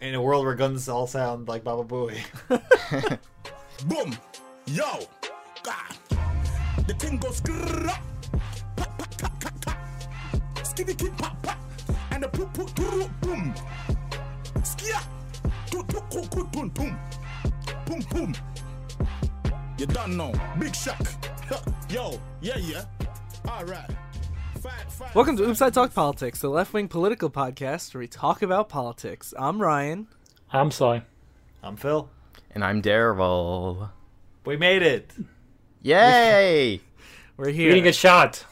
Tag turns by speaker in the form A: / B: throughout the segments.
A: In a world where guns all sound like Baba Booey.
B: Boom. Yo. God. The thing goes grrrr. Skitty pop pop. And the poop doo boom. Skia. Do do coo coo boom boom. Boom boom. You done know. Big shock. Yo. Yeah yeah. All right. Five, five,
C: Welcome to Oops I Talk Politics, the left wing political podcast where we talk about politics. I'm Ryan.
D: I'm sorry.
A: I'm Phil.
E: And I'm Daryl.
A: We made it.
E: Yay!
C: We're
D: You
C: here.
D: didn't get shot.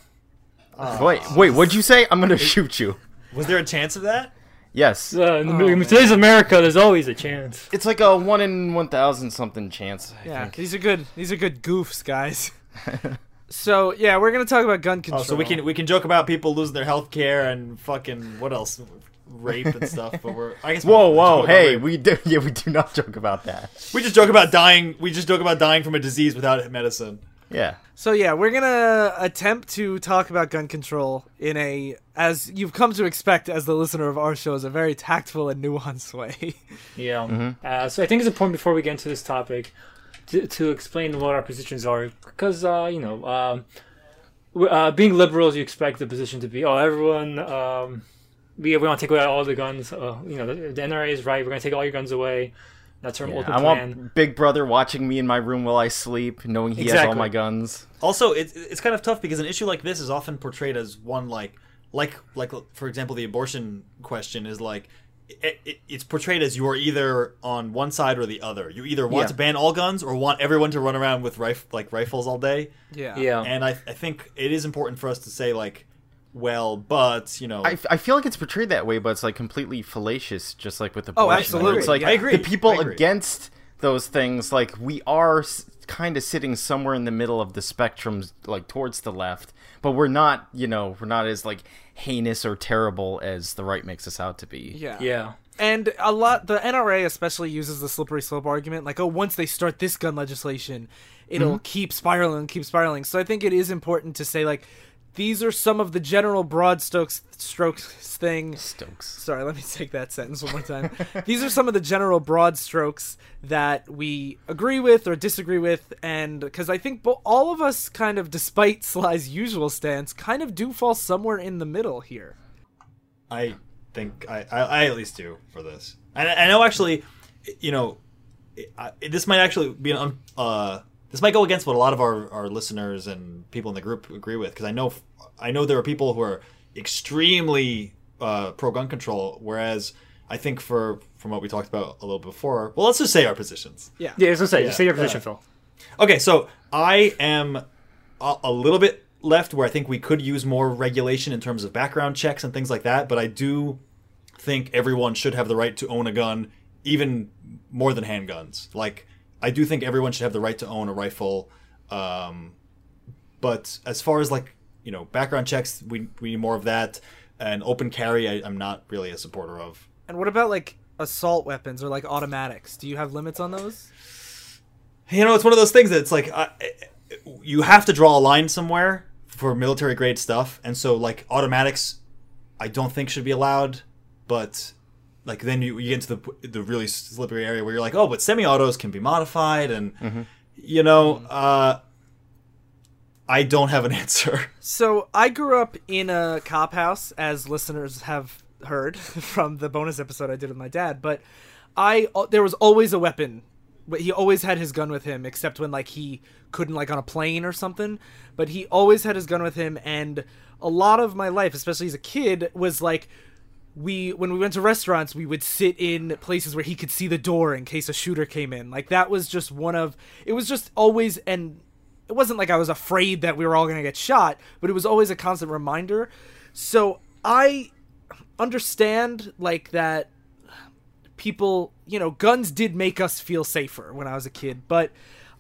E: wait, wait, what'd you say? I'm gonna shoot you.
A: Was there a chance of that?
E: Yes.
D: Uh, in
C: Oh,
D: in today's America, there's always a chance.
E: It's like a one in one thousand something chance. I
C: yeah,
E: think.
C: these are good. These are good goofs, guys. so yeah, we're gonna talk about gun control.
A: Oh, so we can we can joke about people losing their health care and fucking what else, rape and stuff. But we're I guess we
E: Whoa,
A: joke
E: whoa, hey,
A: rape.
E: we do yeah, we do not joke about that.
A: we just joke about dying. We just joke about dying from a disease without medicine.
E: Yeah.
C: So yeah, we're gonna attempt to talk about gun control in a, as you've come to expect as the listener of our shows, a very tactful and nuanced way.
D: Yeah. Uh, so I think it's important before we get into this topic to, to explain what our positions are, because uh, you know, um, uh, being liberals, you expect the position to be, oh, everyone, um, we, we want to take away all the guns. Uh, you know, the, the NRA is right. We're going to take all your guns away. That's our
E: Yeah,
D: ultimate
E: I
D: plan.
E: want Big Brother watching me in my room while I sleep, knowing he has all my guns.
A: Also, it's it's kind of tough because an issue like this is often portrayed as one like like like for example the abortion question is like it, it, it's portrayed as you are either on one side or the other. You either want
E: Yeah.
A: to ban all guns or want everyone to run around with rif- like rifles all day.
C: yeah.
D: Yeah.
A: And I I think it is important for us to say like, well, but you know,
E: I, I feel like it's portrayed that way, but it's like completely fallacious, just like with the oh, where
C: absolutely.
E: It's like
A: I agree.
E: the people
A: agree.
E: against those things, like we are s- kind of sitting somewhere in the middle of the spectrum, like towards the left, but we're not. You know, we're not as like heinous or terrible as the right makes us out to be.
C: Yeah.
D: yeah.
C: And a lot, the NRA especially uses the slippery slope argument, like, oh, once they start this gun legislation, it'll mm-hmm. keep spiraling, keep spiraling. So I think it is important to say, like, these are some of the general broad strokes, strokes thing.
E: Stokes.
C: Sorry, let me take that sentence one more time. these are some of the general broad strokes that we agree with or disagree with, and because I think bo- all of us, kind of, despite Sly's usual stance, kind of do fall somewhere in the middle here.
A: I think I, I, I at least do for this. And I, I know actually, you know, I, this might actually be an uh, this might go against what a lot of our, our listeners and people in the group agree with because I know I know there are people who are extremely uh, pro gun control, whereas I think for from what we talked about a little before, well, let's just say our positions.
C: Yeah.
D: Yeah, as I say,
A: Yeah,
D: say your
A: yeah.
D: position, Phil.
A: Okay, so I am a, a little bit left where I think we could use more regulation in terms of background checks and things like that, but I do think everyone should have the right to own a gun, even more than handguns. Like, I do think everyone should have the right to own a rifle. Um, but as far as like you know, background checks, we we need more of that. And open carry, I, I'm not really a supporter of.
C: And what about like assault weapons or like automatics? Do you have limits on those?
A: you know, it's one of those things that it's like I, you have to draw a line somewhere for military grade stuff, and so like automatics, I don't think should be allowed, but like then you, you get into the the really slippery area where you're like, oh, but semi-autos can be modified, and you know, uh, I don't have an answer.
C: So I grew up in a cop house, as listeners have heard from the bonus episode I did with my dad. But I uh, there was always a weapon. He always had his gun with him, except when like he couldn't like on a plane or something. But he always had his gun with him, and a lot of my life, especially as a kid, was like we when we went to restaurants we would sit in places where he could see the door in case a shooter came in. Like that was just one of it was just always and it wasn't like i was afraid that we were all going to get shot but it was always a constant reminder. So i understand like that people you know guns did make us feel safer when i was a kid but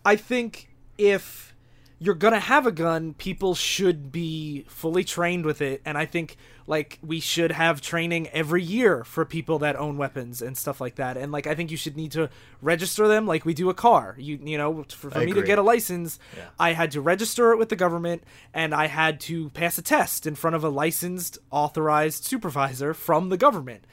C: i think if you're gonna have a gun, people should be fully trained with it, and I think like we should have training every year for people that own weapons and stuff like that. And like I think you should need to register them like we do a car. You you know for, for me to get a license,
A: Yeah.
C: I had to register it with the government, and I had to pass a test in front of a licensed, authorized supervisor from the government.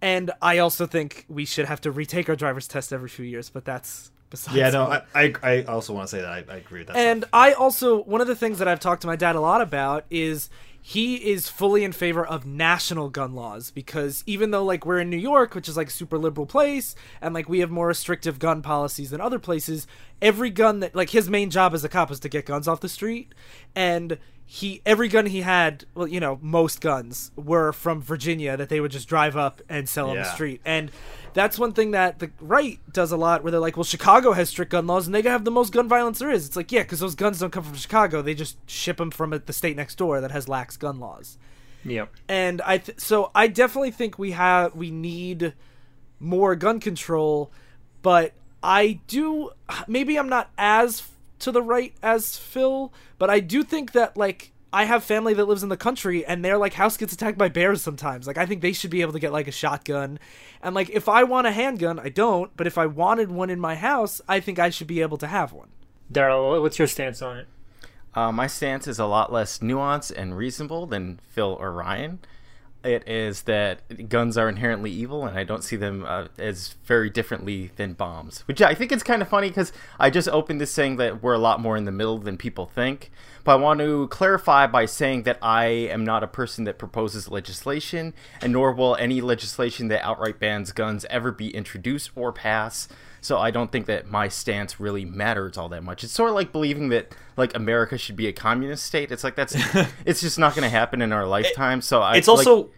C: And I also think we should have to retake our driver's test every few years, but that's besides.
A: Yeah, no. I, I, I also want to say that I, I agree with that.
C: And
A: stuff.
C: I also one of the things that I've talked to my dad a lot about is he is fully in favor of national gun laws because even though like we're in New York, which is like a super liberal place, and like we have more restrictive gun policies than other places, every gun that like his main job as a cop is to get guns off the street, and he every gun he had, well, you know, most guns were from Virginia that they would just drive up and sell on the street, and that's one thing that the right does a lot where they're like well chicago has strict gun laws and they have the most gun violence there is. It's like yeah because those guns don't come from chicago. They just ship them from the state next door that has lax gun laws.
D: Yep.
C: and i th- so i definitely think we have we need more gun control but i do maybe i'm not as to the right as phil but i do think that like I have family that lives in the country and their like house gets attacked by bears sometimes. Like I think they should be able to get like a shotgun. And like if I want a handgun, I don't, but if I wanted one in my house, I think I should be able to have one.
D: Daryl, what's your stance on it?
E: Uh, my stance is a lot less nuanced and reasonable than Phil or Ryan. It is that guns are inherently evil, and I don't see them uh, as very differently than bombs. Which I think it's kind of funny because I just opened this saying that we're a lot more in the middle than people think. But I want to clarify by saying that I am not a person that proposes legislation, and nor will any legislation that outright bans guns ever be introduced or pass. So I don't think that my stance really matters all that much. It's sort of like believing that like America should be a communist state. It's like that's it's just not going to happen in our lifetime. So I,
A: it's also.
E: like-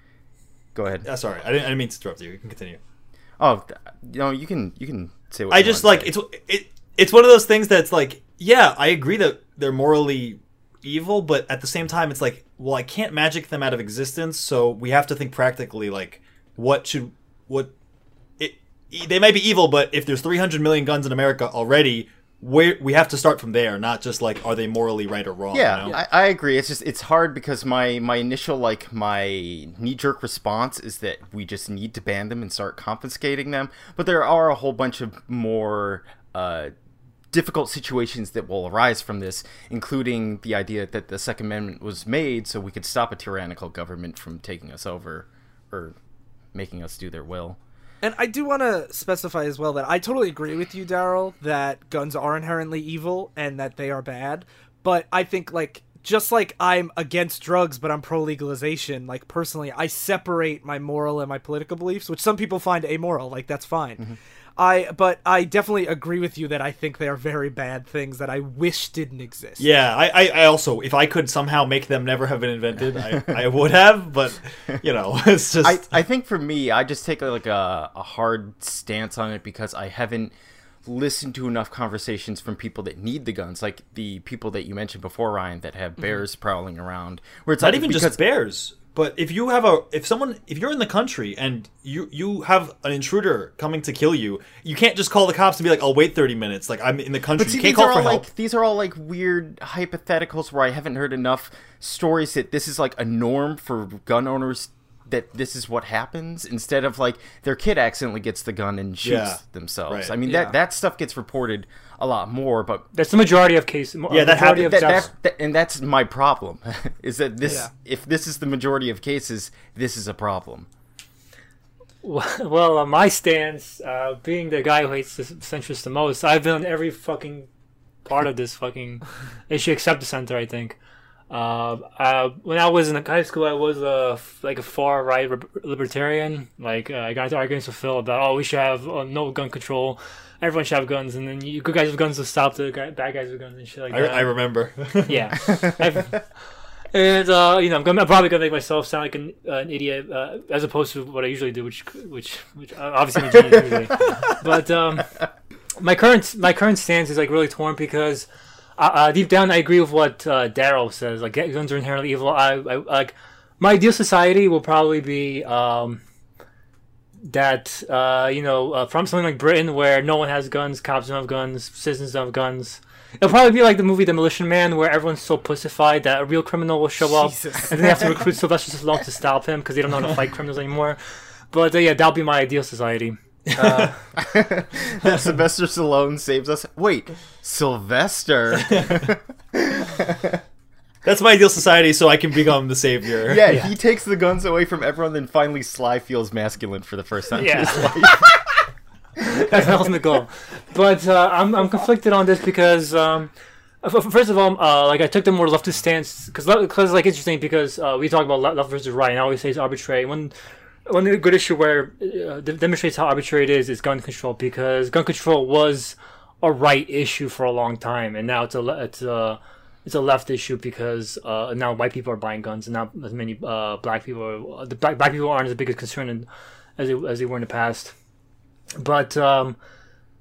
E: go ahead.
A: uh, sorry, I didn't, I didn't mean to interrupt you. You can continue.
E: Oh, th- you know you can you can say. What
A: I
E: you
A: just like it's it. It's one of those things that's like, yeah, I agree that they're morally evil, but at the same time, it's like, well, I can't magic them out of existence, so we have to think practically. Like, what should what? They might be evil, but if there's 300 million guns in America already, where we have to start from there, not just like, are they morally right or wrong?
E: Yeah,
A: you know?
E: I, I agree. It's just it's hard because my my initial like my knee jerk response is that we just need to ban them and start confiscating them. But there are a whole bunch of more uh, difficult situations that will arise from this, including the idea that the Second Amendment was made so we could stop a tyrannical government from taking us over or making us do their will.
C: And I do want to specify as well that I totally agree with you, Daryl, that guns are inherently evil and that they are bad. But I think, like, just like I'm against drugs, but I'm pro legalization, like, personally, I separate my moral and my political beliefs, which some people find amoral. Like, that's fine. Mm-hmm. I, but I definitely agree with you that I think they are very bad things that I wish didn't exist.
A: Yeah, I, I, I also, if I could somehow make them never have been invented, I, I would have. But you know, it's just
E: I, I think for me, I just take like a, a hard stance on it because I haven't listened to enough conversations from people that need the guns, like the people that you mentioned before, Ryan, that have mm-hmm. bears prowling around. Where it's
A: not
E: like,
A: even
E: because,
A: just bears. But if you have a, if someone, if you're in the country and you you have an intruder coming to kill you, you can't just call the cops and be like, "I'll wait 30 minutes." Like I'm in the country,
E: But see,
A: you can't
E: these
A: call
E: are
A: for
E: all
A: help.
E: like these are all like weird hypotheticals where I haven't heard enough stories that this is like a norm for gun owners that this is what happens instead of like their kid accidentally gets the gun and shoots
A: Yeah,
E: themselves.
A: right.
E: I mean
C: Yeah.
E: that that stuff gets reported a lot more, but
D: That's the majority of cases.
A: Yeah, that
D: of
E: that, that, that- and that's my problem is that this
C: Yeah.
E: if this is the majority of cases this is a problem
D: Well, uh, my stance, uh, being the guy who hates the centrist the most, I've been on every fucking part of this fucking issue except the center. I think. Uh, uh, when I was in high school, I was a like a far right libertarian. Like uh, I got into arguments with Phil about, oh, we should have uh, no gun control. Everyone should have guns, and then you good guys with guns will stop the guy, bad guys with guns and shit like
A: I,
D: that.
A: I remember.
D: Yeah. I've- and uh, you know, I'm, gonna, I'm probably gonna make myself sound like an, uh, an idiot uh, as opposed to what I usually do, which which which uh, obviously I'm a genius usually. But um, my current my current stance is like really torn because uh, uh, deep down I agree with what uh, Daryl says. Like guns are inherently evil. I, I like my ideal society will probably be um, that uh, you know uh, from something like Britain where no one has guns, cops don't have guns, citizens don't have guns. It'll probably be like the movie The Demolition Man, where everyone's so pussified that a real criminal will show up, and they have to recruit Sylvester Stallone to stop him because they don't know how to fight criminals anymore. But uh, yeah, that'll be my ideal society. Uh,
E: that Sylvester Stallone saves us. Wait, Sylvester.
A: That's my ideal society, so I can become the savior.
E: Yeah, he takes the guns away from everyone, then finally Sly feels masculine for the first time
D: Yeah.
E: in his life.
D: That's the ultimate goal. But uh, I'm I'm conflicted on this because um, f- f- first of all, uh, like I took the more leftist stance because because like interesting because uh, we talk about le- left versus right, and I always say it's arbitrary. One one good issue where uh, demonstrates how arbitrary it is is gun control because gun control was a right issue for a long time, and now it's a it's a it's a left issue because uh, now white people are buying guns, and not as many uh, black people. Are, the black, black people aren't as big a concern in, as they, as they were in the past. But um,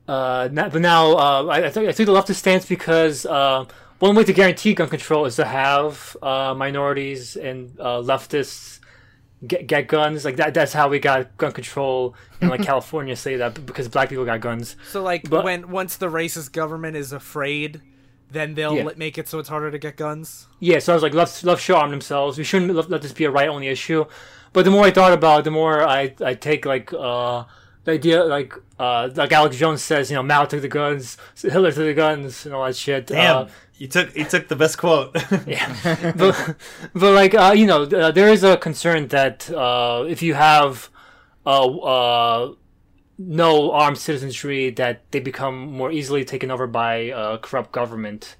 D: uh, na- but now uh, I, I think I think the leftist stance because uh, one way to guarantee gun control is to have uh, minorities and uh, leftists get get guns. Like that. That's how we got gun control in like California. Say that because black people got guns.
C: So like
D: But-
C: when once the racist government is afraid, then they'll
D: Yeah.
C: make it so it's harder to get guns.
D: Yeah, so I was like, left left should arm themselves. We shouldn't let, let this be a right only issue. But the more I thought about it, the more I I take like uh the idea like uh like Alex Jones says, you know, Mao took the guns, Hitler took the guns, and all that shit.
A: Damn,
D: Uh,
A: you took you took the best quote.
D: Yeah, but but like uh, you know, uh, there is a concern that uh, if you have uh, uh, no armed citizenry, that they become more easily taken over by a corrupt government.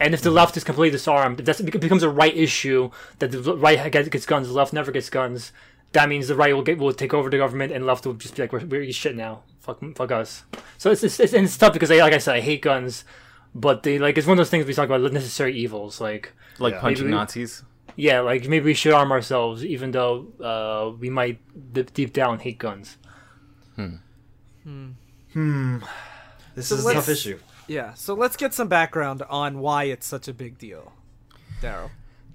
D: And if the left is completely disarmed, if that's, it becomes a right issue that the right gets, gets guns, the left never gets guns. That means the right will get will take over the government, and the left will just be like, "We're, we're shit now. Fuck, fuck us." So it's it's, it's, and it's tough because, I, like I said, I hate guns, but they like it's one of those things we talk about necessary evils, like
E: like
A: Yeah.
E: punching
D: Maybe
E: Nazis.
D: yeah, like maybe we should arm ourselves, even though uh, we might deep, deep down hate guns.
A: This
C: So
A: is a tough issue.
C: Yeah. So let's get some background on why it's such a big deal. Daryl.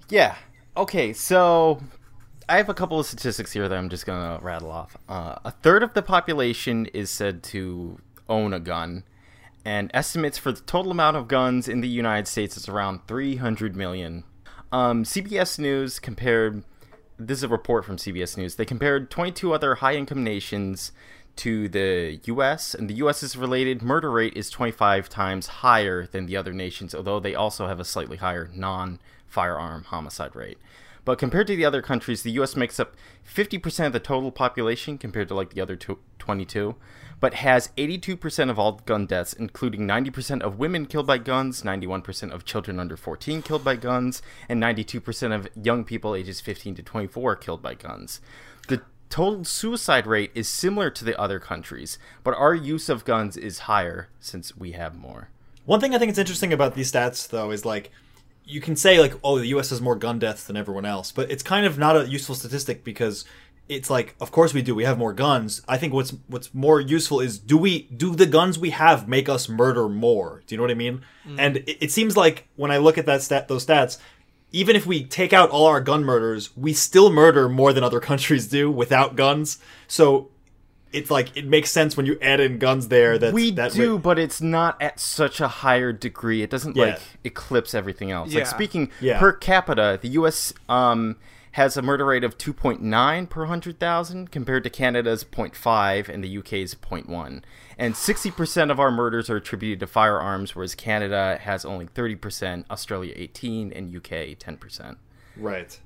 E: Yeah. Okay, so I have a couple of statistics here that I'm just gonna rattle off. Uh, a third of the population is said to own a gun, and estimates for the total amount of guns in the United States is around 300 million. Um, CBS News compared. This is a report from CBS News. They compared 22 other high-income nations to the U.S. and the U.S.'s related murder rate is 25 times higher than the other nations, although they also have a slightly higher non-firearm homicide rate. But compared to the other countries, the U.S. makes up 50% of the total population compared to like the other two, 22, but has 82% of all gun deaths, including 90% of women killed by guns, 91% of children under 14 killed by guns, and 92% of young people ages 15 to 24 killed by guns. The total suicide rate is similar to the other countries, but our use of guns is higher since we have more.
A: One thing I think is interesting about these stats, though, is like you can say like, oh, the U.S. has more gun deaths than everyone else, but it's kind of not a useful statistic because it's like, of course we do. We have more guns. I think what's what's more useful is do we do the guns we have make us murder more? Do you know what I mean? Mm. And it, it seems like when I look at that stat, those stats. Even if we take out all our gun murders, we still murder more than other countries do without guns. So it's like it makes sense when you add in guns there. That
E: we
A: that
E: do,
A: ra-
E: but it's not at such a higher degree. It doesn't
A: Yeah.
E: like eclipse everything else.
C: Yeah.
E: Like speaking
A: Yeah.
E: per capita, the U.S. um has a murder rate of 2.9 per 100,000 compared to Canada's 0.5 and the UK's 0.1. And 60% of our murders are attributed to firearms, whereas Canada has only 30%, Australia 18, and UK 10%.
A: right.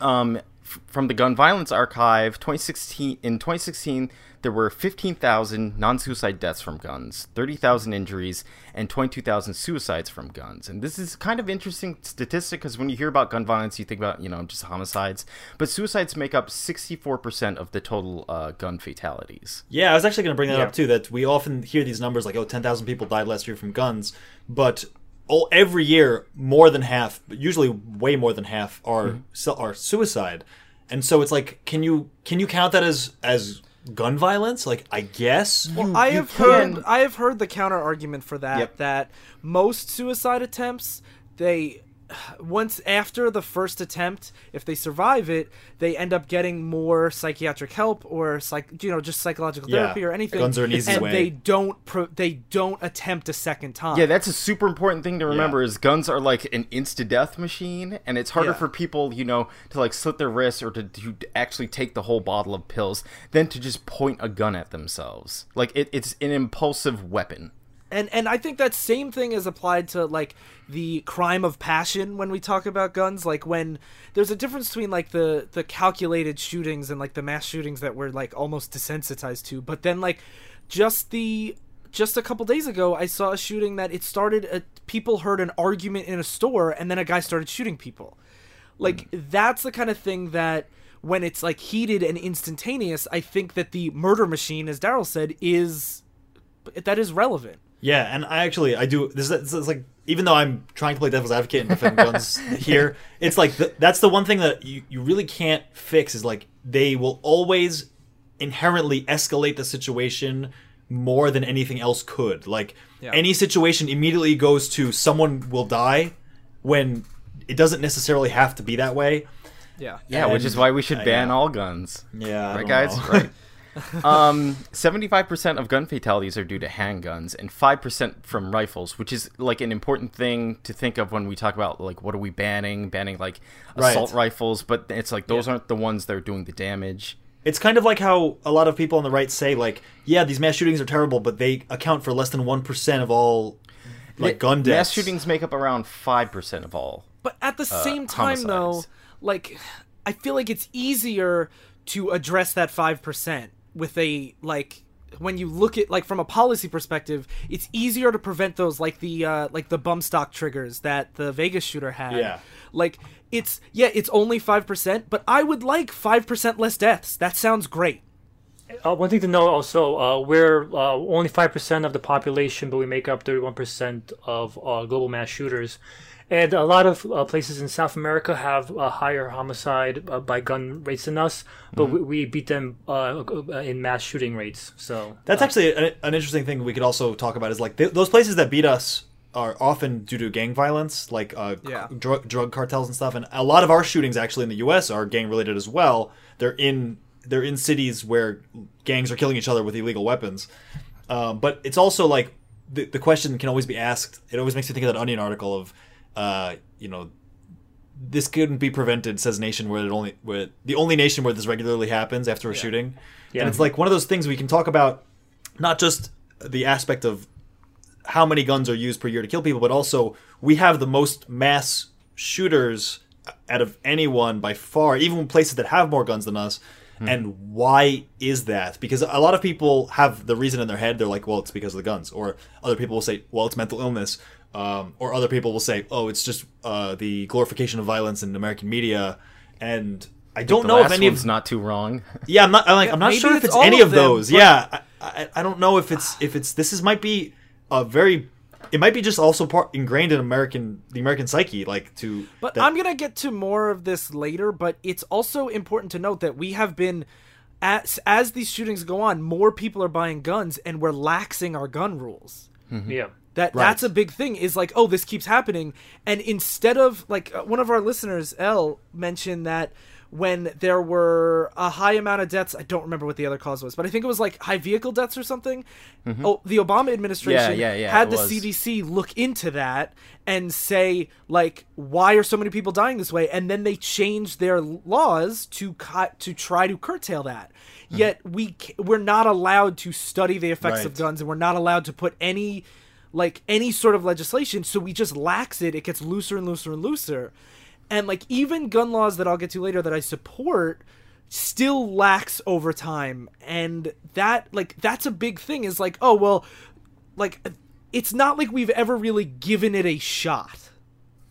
E: um, f- from the Gun Violence Archive, 2016 in 2016 there were 15,000 non-suicide deaths from guns, 30,000 injuries, and 22,000 suicides from guns. And this is kind of interesting statistic because when you hear about gun violence, you think about you know just homicides, but suicides make up 64% of the total uh, gun fatalities.
A: Yeah, I was actually going to bring that
D: Yeah.
A: up too. That we often hear these numbers like, "Oh, 10,000 people died last year from guns," but oh, every year more than half, but usually way more than half, are mm-hmm. su- are suicide. And so it's like, can you can you count that as as gun violence? Like, I guess.
C: I
E: you
C: have heard I have heard the counter argument for that
E: Yep.
C: that most suicide attempts they once after the first attempt if they survive it they end up getting more psychiatric help or psych you know just psychological
A: Yeah.
C: therapy or anything
A: Guns are an easy
C: and
A: way.
C: they don't pro- they don't attempt a second time
E: Yeah, that's a super important thing to remember is guns are like an insta death machine and it's harder
C: Yeah.
E: for people, you know, to like slit their wrists or to, to actually take the whole bottle of pills than to just point a gun at themselves. Like it, it's an impulsive weapon.
C: And and I think that same thing is applied to like the crime of passion when we talk about guns. Like when there's a difference between like the the calculated shootings and like the mass shootings that we're like almost desensitized to, but then like just the just a couple days ago, I saw a shooting that it started. A, people heard an argument in a store, and then a guy started shooting people. Like hmm. that's the kind of thing that when it's like heated and instantaneous, I think that the murder machine, as Daryl said, is that is relevant.
A: Yeah, and I actually I do this. is- This is like even though I'm trying to play devil's advocate and defend guns here, it's like the, that's the one thing that you you really can't fix is like they will always inherently escalate the situation more than anything else could. Like
C: Yeah.
A: any situation immediately goes to someone will die when it doesn't necessarily have to be that way.
C: Yeah.
E: Yeah, which is why we should
A: uh,
E: ban
A: yeah.
E: all guns.
A: Yeah,
E: right, guys?
A: know.
E: Right. um, 75% of gun fatalities are due to handguns and 5% from rifles, which is like an important thing to think of when we talk about like what are we banning? Banning like
A: Right.
E: assault rifles, but it's like those aren't the ones that are doing the damage.
A: It's kind of like how a lot of people on the right say, like, yeah, these mass shootings are terrible, but they account for less than one percent of all like gun deaths.
E: Mass shootings make up around 5% of all.
C: But at the same time, though, like I feel like it's easier to address that five percent with a like when you look at like from a policy perspective, it's easier to prevent those like the uh, like the bump stock triggers that the Vegas shooter had.
A: Yeah.
C: Like it's yeah, it's only five percent, but I would like five percent less deaths. That sounds great.
D: Uh, one thing to note also, uh, we're uh, only 5% of the population, but we make up 31% of uh, global mass shooters. And a lot of uh, places in South America have a higher homicide uh, by gun rates than us, but we, we beat them uh, in mass shooting rates. So
A: That's actually a, an interesting thing we could also talk about. Is like th- those places that beat us are often due to gang violence, like uh,
C: Yeah.
A: drug drug cartels and stuff. And a lot of our shootings actually in the U.S. are gang related as well. They're in they're in cities where gangs are killing each other with illegal weapons. Um, but it's also like the, the question can always be asked. It always makes me think of that Onion article of, uh, you know, this couldn't be prevented, says nation where it only where the only nation where this regularly happens after a shooting.
D: Yeah.
A: And it's like one of those things we can talk about not just the aspect of how many guns are used per year to kill people, but also we have the most mass shooters out of anyone by far, even places that have more guns than us. And why is that? Because a lot of people have the reason in their head. They're like, well, it's because of the guns. Or other people will say, well, it's mental illness. Um, or other people will say, oh, it's just uh, the glorification of violence in American media. And I don't know if any
E: one's
A: of
E: not too wrong.
A: yeah, I'm not. I'm like, I'm not sure if
C: it's
A: it's any
C: of
A: of
C: them,
A: those.
C: but-
A: Yeah, I, I, I don't know if it's if it's this is might be a very. It might be just also part ingrained in American the American psyche, like to.
C: But
A: that-
C: I'm gonna get to more of this later. But it's also important to note that we have been, as as these shootings go on, more people are buying guns, and we're laxing our gun rules.
D: yeah.
C: That
A: Right.
C: that's a big thing. Is like, oh, this keeps happening, and instead of like uh, one of our listeners, L, mentioned that when there were a high amount of deaths, I don't remember what the other cause was, but I think it was like high vehicle deaths or something. Oh, the Obama administration
E: Yeah, yeah, yeah,
C: had the
E: was.
C: CDC look into that and say like, why are so many people dying this way? And then they changed their laws to cut to try to curtail that. Yet we we're not allowed to study the effects of guns, and we're not allowed to put any like any sort of legislation so we just lax it it gets looser and looser and looser. And like even gun laws that i'll get to later that i support still lax over time. And that like that's a big thing is like oh well like it's not like we've ever really given it a shot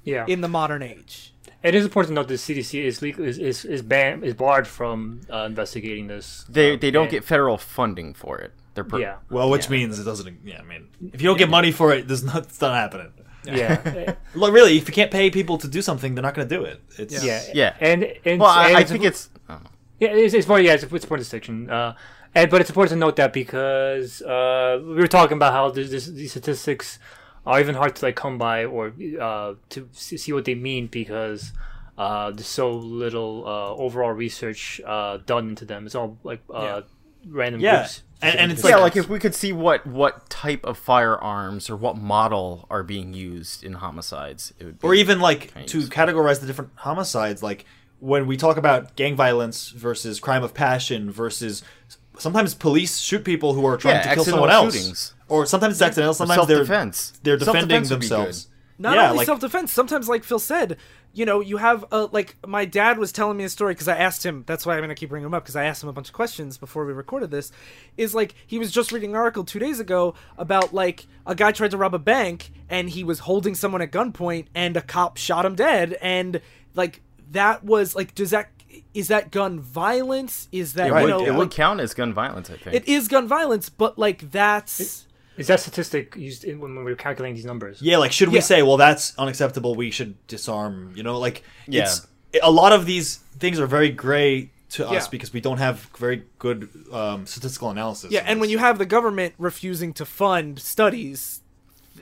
D: Yeah.
C: in the modern age
D: It is important to note that CDC is legal, is is is banned is barred from uh, investigating this.
E: They
D: uh,
E: they don't
D: and-
E: get federal funding for it. They're per-
D: yeah
A: well, which means it doesn't. Yeah, I mean, if you don't get money for it, there's not. It's not happening.
D: yeah
A: Like, really, if you can't pay people to do something, they're not going to do it. It's
D: yeah
E: Yeah.
D: and and
E: Well, I,
D: and
E: I think it's. I don't know.
D: Yeah, it's, it's more. Yeah, it's, it's important distinction. Uh, and but it's important to note that because uh, we were talking about how this, this, these statistics are even hard to like come by or uh, to see see what they mean because uh, there's so little uh, overall research uh, done into them. It's all like uh, random
A: Yeah,
D: groups.
A: and- and it's
E: yeah,
A: like-
E: like if we could see what what type of firearms or what model are being used in homicides, it would be.
A: or even like to
E: useful.
A: categorize the different homicides like when we talk about gang violence versus crime of passion versus sometimes police shoot people who are trying
E: Yeah,
A: to kill someone else
E: shootings.
A: or sometimes it's accidental. Sometimes they're
E: self-defense.
A: they're defending
E: Self-defense would be good.
A: themselves.
C: Not
A: yeah,
C: only
A: like
C: self-defense. Sometimes, like Phil said, you know, you have uh, like my dad was telling me a story because I asked him. That's why I'm gonna keep bringing him up because I asked him a bunch of questions before we recorded this. Is like he was just reading an article two days ago about like a guy tried to rob a bank and he was holding someone at gunpoint and a cop shot him dead and like that was like does that is that gun violence? Is that
E: It,
C: you
E: would,
C: know
E: it would
C: like,
E: count as gun violence, I think.
C: it is gun violence, but like that's.
D: Is that statistic used in, when we were calculating these numbers?
A: yeah, like should we
C: Yeah.
A: say, well, that's unacceptable. We should disarm. You know, like
E: Yeah.
A: it's a lot of these things are very gray to us because we don't have very good um, statistical analysis.
C: Yeah,
A: of
C: and when you have the government refusing to fund studies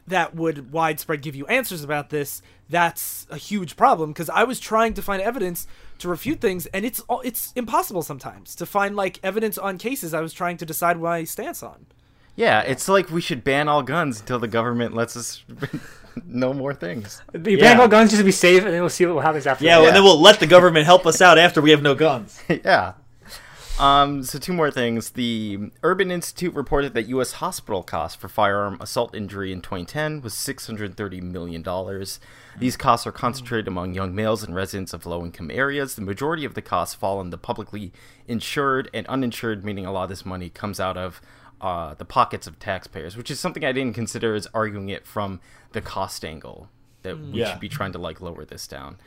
C: that would widespread give you answers about this, that's a huge problem because I was trying to find evidence to refute things and it's all- it's impossible sometimes to find like evidence on cases I was trying to decide my stance on.
E: yeah, it's like we should ban all guns until the government lets us know more things.
D: You
A: Yeah.
D: ban all guns just to be safe, and then we'll see what happens after.
A: yeah,
D: that.
A: and then we'll let the government help us out after we have no guns.
E: yeah. Um, so two more things. The Urban Institute reported that U.S. hospital costs for firearm assault injury in 2010 was 630 million dollars. These costs are concentrated among young males and residents of low-income areas. The majority of the costs fall on the publicly insured and uninsured, meaning a lot of this money comes out of uh, the pockets of taxpayers, which is something I didn't consider as arguing it from the cost angle that we
A: Yeah.
E: should be trying to like lower this down.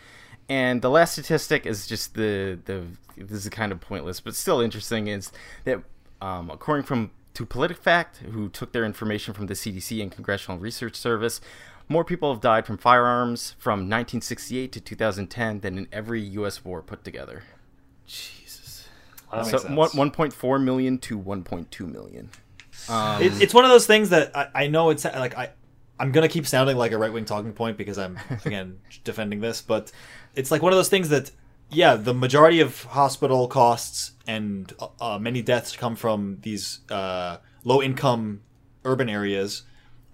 E: And the last statistic is just the the this is kind of pointless, but still interesting. Is that um, according from to PolitiFact, who took their information from the CDC and Congressional Research Service, more people have died from firearms from 1968 to 2010 than in every U.S. war put together.
A: Jesus.
D: Wow.
E: So
A: makes sense.
E: one, 1.4 million to 1.2 million. Um,
A: It, it's one of those things that I, I know it's like I I'm gonna keep sounding like a right wing talking point because I'm again defending this, but it's like one of those things that yeah, the majority of hospital costs and uh, uh, many deaths come from these uh, low income urban areas,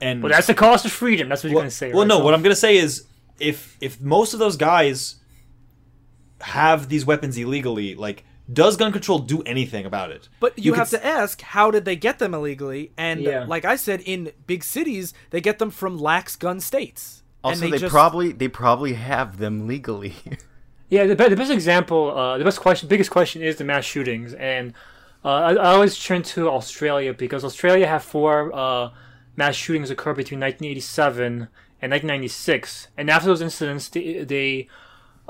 A: and
D: Well, that's the cost of freedom. That's what you're going to say.
A: well
D: right?
A: no, what I'm gonna say is if if most of those guys have these weapons illegally, like does gun control do anything about it?
C: But you,
A: could
C: have
A: s-
C: to ask, how did they get them illegally? And
D: Yeah.
C: like I said, in big cities, they get them from lax gun states.
E: also,
C: and
E: they,
C: just,
E: probably they probably have them legally.
D: Yeah, the, the best example, uh, the best question, biggest question is the mass shootings, and uh, I, I always turn to Australia because Australia had four uh, mass shootings occur between 1987 and 1996, and after those incidents, they, they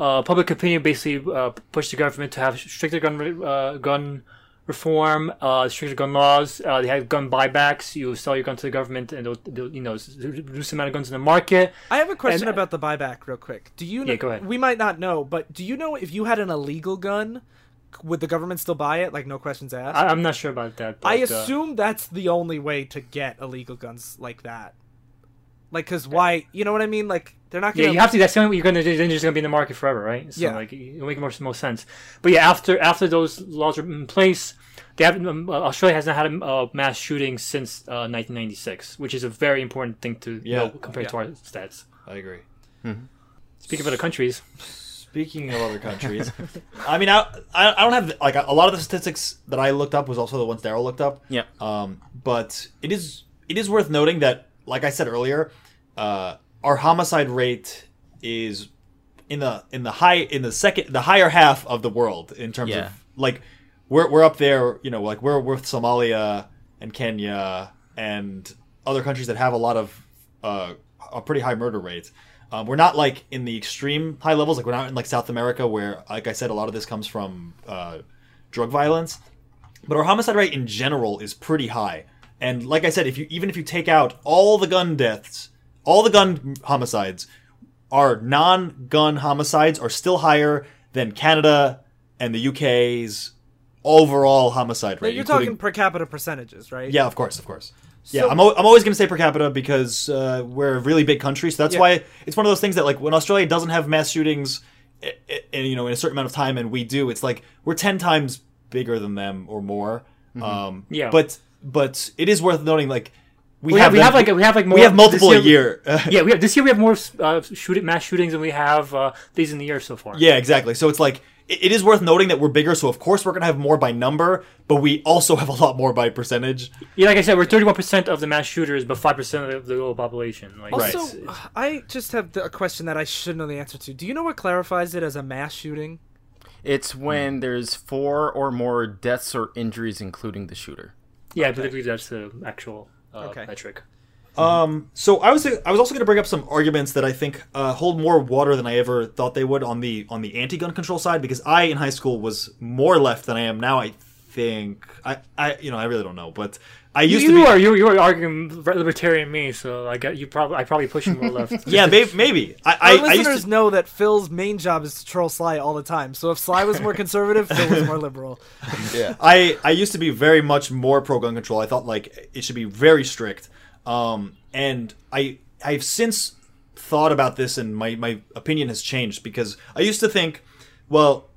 D: uh, public opinion basically uh, pushed the government to have stricter gun uh, gun reform, uh, stricter gun laws. Uh, they had gun buybacks. You sell your gun to the government, and they'll, they'll you know reduce the amount of guns in the market.
C: I have a question
D: And-
C: about the buyback, real quick. Do you? Know,
D: Yeah, go ahead.
C: We might not know, but do you know if you had an illegal gun, would the government still buy it? Like no questions asked.
D: I, I'm not sure about that.
C: I
D: but, uh,
C: assume that's the only way to get illegal guns like that. Like, cause why? You know what I mean? Like, they're not
D: Yeah,
C: gonna.
D: you have to. That's the only way you're gonna do. Then you're just gonna be in the market forever, right? So
C: Yeah.
D: like it'll make more most sense. But yeah, after after those laws are in place, they haven't. Um, uh, Australia hasn't had a uh, mass shooting since uh, 1996, which is a very important thing to
A: Yeah.
D: know compared
A: Yeah.
D: to our stats.
A: I agree.
D: Speaking of other countries,
A: Speaking of other countries, I mean, I, I I don't have like a lot of the statistics that I looked up was also the ones Daryl looked up.
E: yeah.
A: Um, but it is it is worth noting that, like I said earlier, uh, our homicide rate is in the in the high in the second the higher half of the world in terms
E: Yeah.
A: of like we're we're up there. You know, like we're with Somalia and Kenya and other countries that have a lot of uh, a pretty high murder rate. Um, we're not like in the extreme high levels. Like we're not in like South America, where, like I said, a lot of this comes from uh, drug violence. But our homicide rate in general is pretty high. And like I said, if you even if you take out all the gun deaths, all the gun homicides, our non-gun homicides are still higher than Canada and the UK's overall homicide
C: Now,
A: rate.
C: you're talking per capita percentages, right?
A: yeah, of course, of course. yeah, I'm, al- I'm always going to say per capita because uh, we're a really big country. So that's
C: Yeah.
A: why it's one of those things that like when Australia doesn't have mass shootings, i- i- you know, in a certain amount of time, and we do, it's like we're ten times bigger than them or more. Um,
D: Yeah.
A: but but it is worth noting like we,
D: we
A: have
D: have, we
A: them-
D: have like we have like more.
A: we have multiple
D: this
A: a year.
D: yeah, we have this year. We have more uh, shoot mass shootings than we have uh, days in the year so far.
A: Yeah, exactly. So it's like it it is worth noting that we're bigger, so of course we're gonna have more by number, but we also have a lot more by percentage.
D: Yeah, like I said, we're 31% of the mass shooters, but 5% of the global population. Like,
A: Right.
C: Also, I just have a question that I should know the answer to. Do you know what clarifies it as a mass shooting?
E: It's when there's four or more deaths or injuries, including the shooter.
D: Yeah, I believe that's the actual uh,
C: Okay.
D: metric.
A: So I was I was also going to bring up some arguments that I think uh, hold more water than I ever thought they would on the on the anti-gun control side because I in high school was more left than I am now. I think I I you know I really don't know, but I used
D: You
A: to be.
D: are you, you are arguing libertarian me, so I got you probably I probably push you more left.
A: yeah, maybe. maybe. I,
C: Our
A: I, I used
C: listeners
A: to,
C: know that Phil's main job is to troll Sly all the time. So if Sly was more conservative, Phil was more liberal.
E: Yeah.
A: I I used to be very much more pro gun control. I thought like it should be very strict. Um, and I I've since thought about this, and my my opinion has changed because I used to think, well,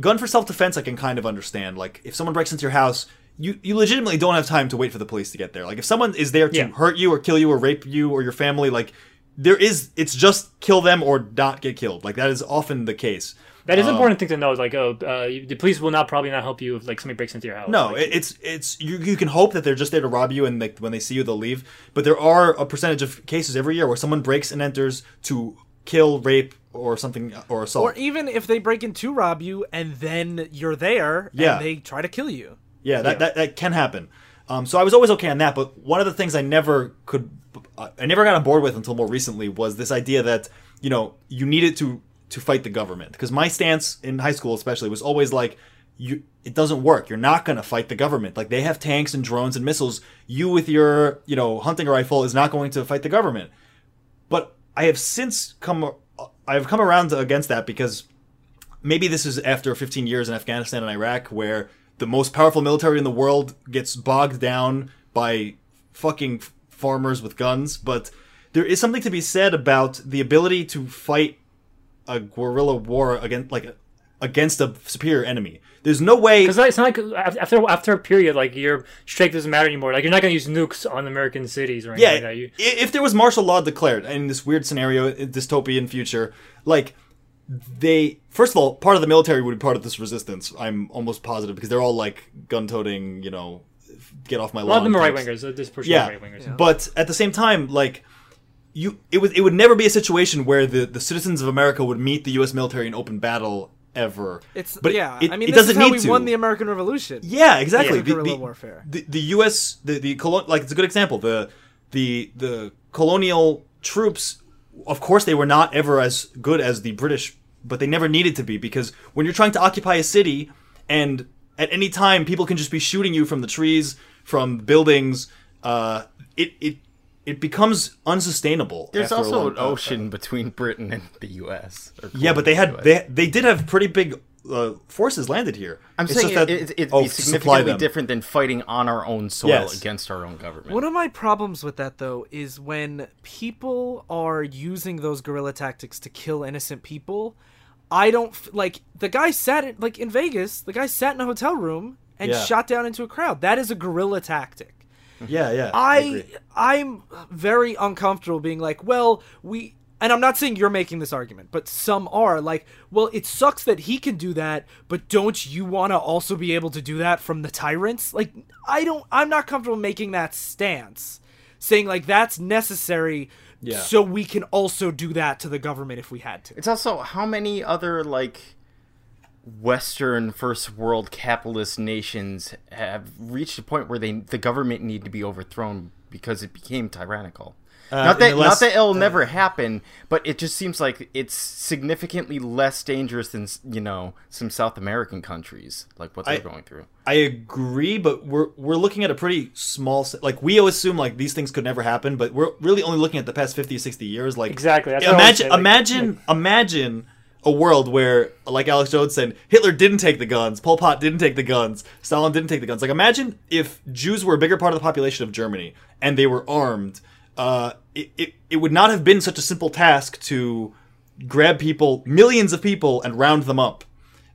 A: gun for self defense I can kind of understand. Like if someone breaks into your house. You, you legitimately don't have time to wait for the police to get there. Like if someone is there to
D: Yeah.
A: hurt you or kill you or rape you or your family, like there is it's just kill them or not get killed. Like that is often the case.
D: That is an important thing to know. Like, oh, uh, the police will not probably not help you if like somebody breaks into your house.
A: No,
D: Like,
A: it's it's you, you can hope that they're just there to rob you, and like when they see you, they'll leave. But there are a percentage of cases every year where someone breaks and enters to kill, rape, or something, or assault.
C: Or even if they break in to rob you and then you're there
A: Yeah.
C: and they try to kill you.
A: Yeah, that, that that can happen. Um, so I was always okay on that. But one of the things I never could, I never got on board with until more recently was this idea that you know you needed to to fight the government because my stance in high school especially was always like you it doesn't work you're not going to fight the government like they have tanks and drones and missiles you with your you know hunting rifle is not going to fight the government but i have since come i have come around against that because maybe this is after 15 years in afghanistan and iraq where the most powerful military in the world gets bogged down by fucking farmers with guns but there is something to be said about the ability to fight a guerrilla war against like against a superior enemy. There's no way.
D: Because it's not like after after a period, like your strength doesn't matter anymore. Like you're not gonna use nukes on American cities or anything
A: Yeah,
D: like that. You,
A: if there was martial law declared in this weird scenario, dystopian future, like they first of all, part of the military would be part of this resistance. I'm almost positive because they're all like gun-toting, you know, get off my
D: a lot of them are right wingers.
A: Yeah,
D: right wingers.
A: but at the same time, like you, it was it would never be a situation where the the citizens of America would meet the U.S. military in open battle ever.
C: It's
A: but
C: yeah.
A: it,
C: I mean,
A: it
C: this
A: doesn't
C: is how
A: need
C: we
A: to.
C: won the American Revolution.
A: Yeah, exactly.
C: Yeah.
A: The,
C: Guerrilla
A: the,
C: warfare.
A: The, the U.S. the the colon like it's a good example. The the the colonial troops, of course, they were not ever as good as the British, but they never needed to be because when you're trying to occupy a city and at any time people can just be shooting you from the trees, from buildings, uh, it it it becomes unsustainable.
E: There's also an ocean between Britain and the U.S.
A: Yeah, but they had they they did have pretty big uh, forces landed here.
E: I'm
A: It's
E: saying
A: that-
E: it, it, it'd
A: oh,
E: be
A: to
E: significantly different than fighting on our own soil
A: Yes.
E: against our own government.
C: One of my problems with that though is when people are using those guerrilla tactics to kill innocent people. I don't like the guy sat in, like in Vegas. The guy sat in a hotel room and
A: Yeah.
C: shot down into a crowd. That is a guerrilla tactic.
A: Yeah, yeah.
C: I
A: agree.
C: I'm very uncomfortable being like, well, we and I'm not saying you're making this argument, but some are like, well, it sucks that he can do that, but don't you want to also be able to do that from the tyrants? Like I don't I'm not comfortable making that stance. Saying like that's necessary
A: Yeah.
C: so we can also do that to the government if we had to.
E: It's also how many other like Western first world capitalist nations have reached a point where they the government need to be overthrown because it became tyrannical. Uh, not that
A: in the last-
E: not that it'll uh, never happen, but it just seems like it's significantly less dangerous than you know some South American countries like what they're
A: I-
E: going through.
A: I agree, but we're we're looking at a pretty small like we always assume like these things could never happen, but we're really only looking at the past 50 60 years like
D: Exactly, that's what
A: imagine
D: say, like-
A: imagine imagine a world where like Alex Jones said Hitler didn't take the guns, Pol Pot didn't take the guns, Stalin didn't take the guns. Like imagine if Jews were a bigger part of the population of Germany and they were armed, uh it, it, it would not have been such a simple task to grab people, millions of people and round them up.